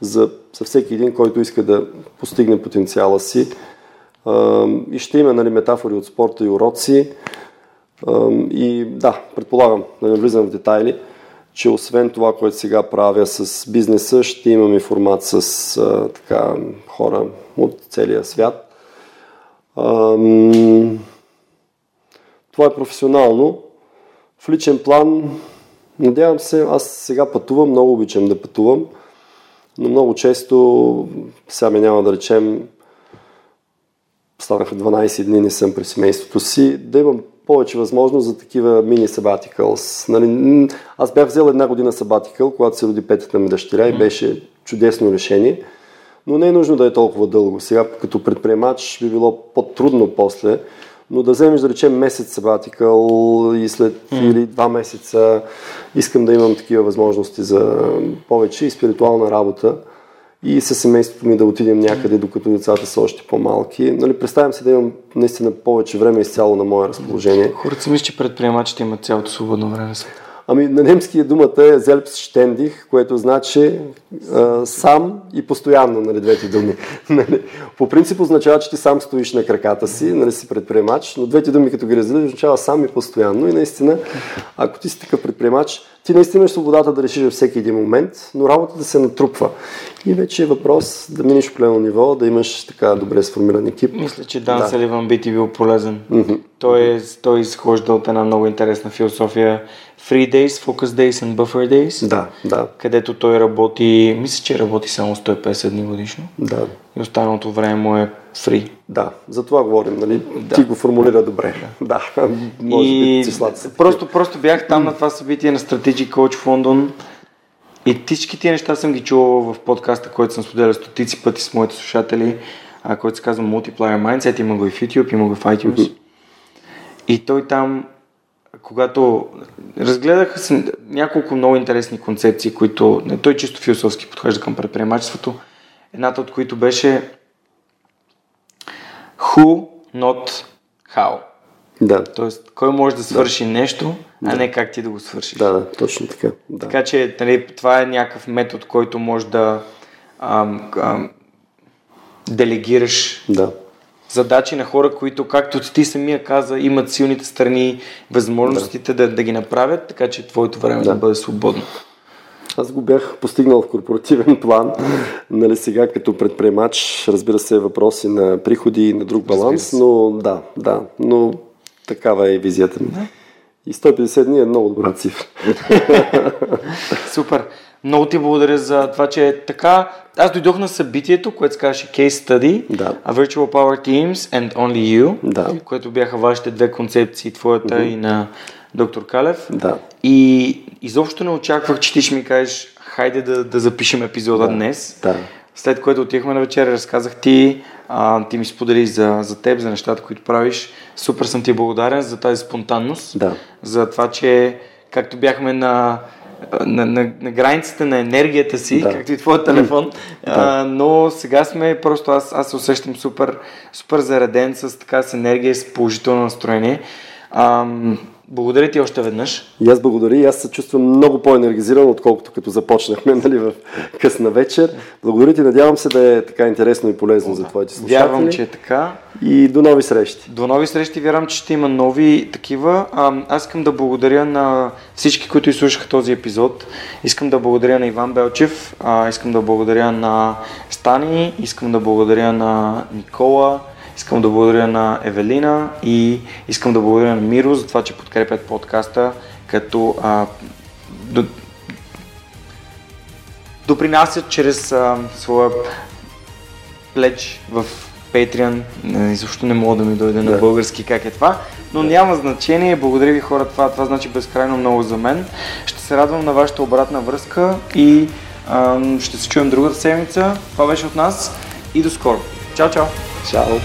за, за всеки един, който иска да постигне потенциала си. И ще има нали, метафори от спорта и уроци. И да, предполагам, да не влизам в детайли, че освен това, което сега правя с бизнеса, ще имам и формат с а, така, хора от целия свят. А, това е професионално. В личен план, надявам се, аз сега пътувам, много обичам да пътувам, но много често, сега ми няма да речем, станаха 12 дни, не съм при семейството си, да имам повече възможност за такива мини sabaticals. Нали, аз бях взел една година sabbatical, когато се роди петата ми дъщеря и беше чудесно решение, но не е нужно да е толкова дълго. Сега като предприемач би било по-трудно после, но да вземеш да речем месец sabbatical и след mm. или два месеца искам да имам такива възможности за повече и спиритуална работа и със семейството ми да отидем някъде, докато децата са още по-малки. Нали, представям се да имам наистина повече време изцяло на мое разположение. Хората си мислят, че предприемачите имат цялото свободно време. Ами на немски думата е Selbstständig, което значи а, сам и постоянно, нали, двете думи. Нали, по принцип означава, че ти сам стоиш на краката си, нали, си предприемач, но двете думи като ги разделиш означава сам и постоянно и наистина, ако ти си такъв предприемач, ти наистина имаш свободата да решиш във всеки един момент, но работата се натрупва. И вече е въпрос да минеш плено ниво, да имаш така добре сформиран екип. Мисля, че Дан да. Саливан би ти бил полезен. Mm-hmm. Той, е, той изхожда от една много интересна философия Free Days, Focus Days and Buffer Days. Да, да. Където той работи, мисля, че работи само 150 дни годишно. Да. И останалото време му е free. Да, за това говорим, нали? Да. Ти го формулира добре. Да, да. може и би са просто, просто бях там на това събитие на Strategic Coach в Лондон и всички тия неща съм ги чувал в подкаста, който съм споделял стотици пъти с моите слушатели, а, който се казва Multiplier Mindset, има го и в YouTube, има го в iTunes. Mm-hmm. И той там когато разгледаха се няколко много интересни концепции, които не, той чисто философски подхожда към предприемачеството, едната от които беше who, not how. Да. Тоест, кой може да свърши да. нещо, а да. не как ти да го свършиш. Да, да, точно така. Да. Така че нали, това е някакъв метод, който може да ам, ам, делегираш да задачи на хора, които, както ти самия каза, имат силните страни, възможностите да, да, да ги направят, така че твоето време да, да бъде свободно. Аз го бях постигнал в корпоративен план, нали сега като предприемач, разбира се, въпроси на приходи и на друг баланс, но да, да, но такава е визията ми. Да. И 150 дни е много добра цифра. Супер. Много ти благодаря за това, че е така. Аз дойдох на събитието, което се казваше Case Study, да. A Virtual Power Teams and Only You, да. което бяха вашите две концепции, твоята mm-hmm. и на доктор Калев. Да. И изобщо не очаквах, че ти ще ми кажеш, хайде да, да запишем епизода да. днес. Да. След което отихме на вечеря, разказах ти, а, ти ми сподели за, за теб, за нещата, които правиш. Супер съм ти благодарен за тази спонтанност, да. за това, че както бяхме на на, на, на границите на енергията си, да. както и твоят телефон, да. а, но сега сме, просто аз, аз се усещам супер, супер зареден с така с енергия, с положително настроение. А, благодаря ти още веднъж. И аз благодаря и аз се чувствам много по-енергизиран, отколкото като започнахме нали, в късна вечер. Благодаря ти, надявам се да е така интересно и полезно за твоите слушатели. Вярвам, че е така. И до нови срещи. До нови срещи, вярвам, че ще има нови такива. А, аз искам да благодаря на всички, които изслушаха този епизод. Искам да благодаря на Иван Белчев, а, искам да благодаря на Стани, искам да благодаря на Никола, Искам да благодаря на Евелина и искам да благодаря на Миро за това, че подкрепят подкаста, като а, до, допринасят чрез а, своя плеч в Patreon. Изобщо не мога да ми дойде да. на български как е това, но да. няма значение. Благодаря ви хора, това, това значи безкрайно много за мен. Ще се радвам на вашата обратна връзка и а, ще се чуем другата седмица. Това беше от нас и до скоро. 悄悄，加油。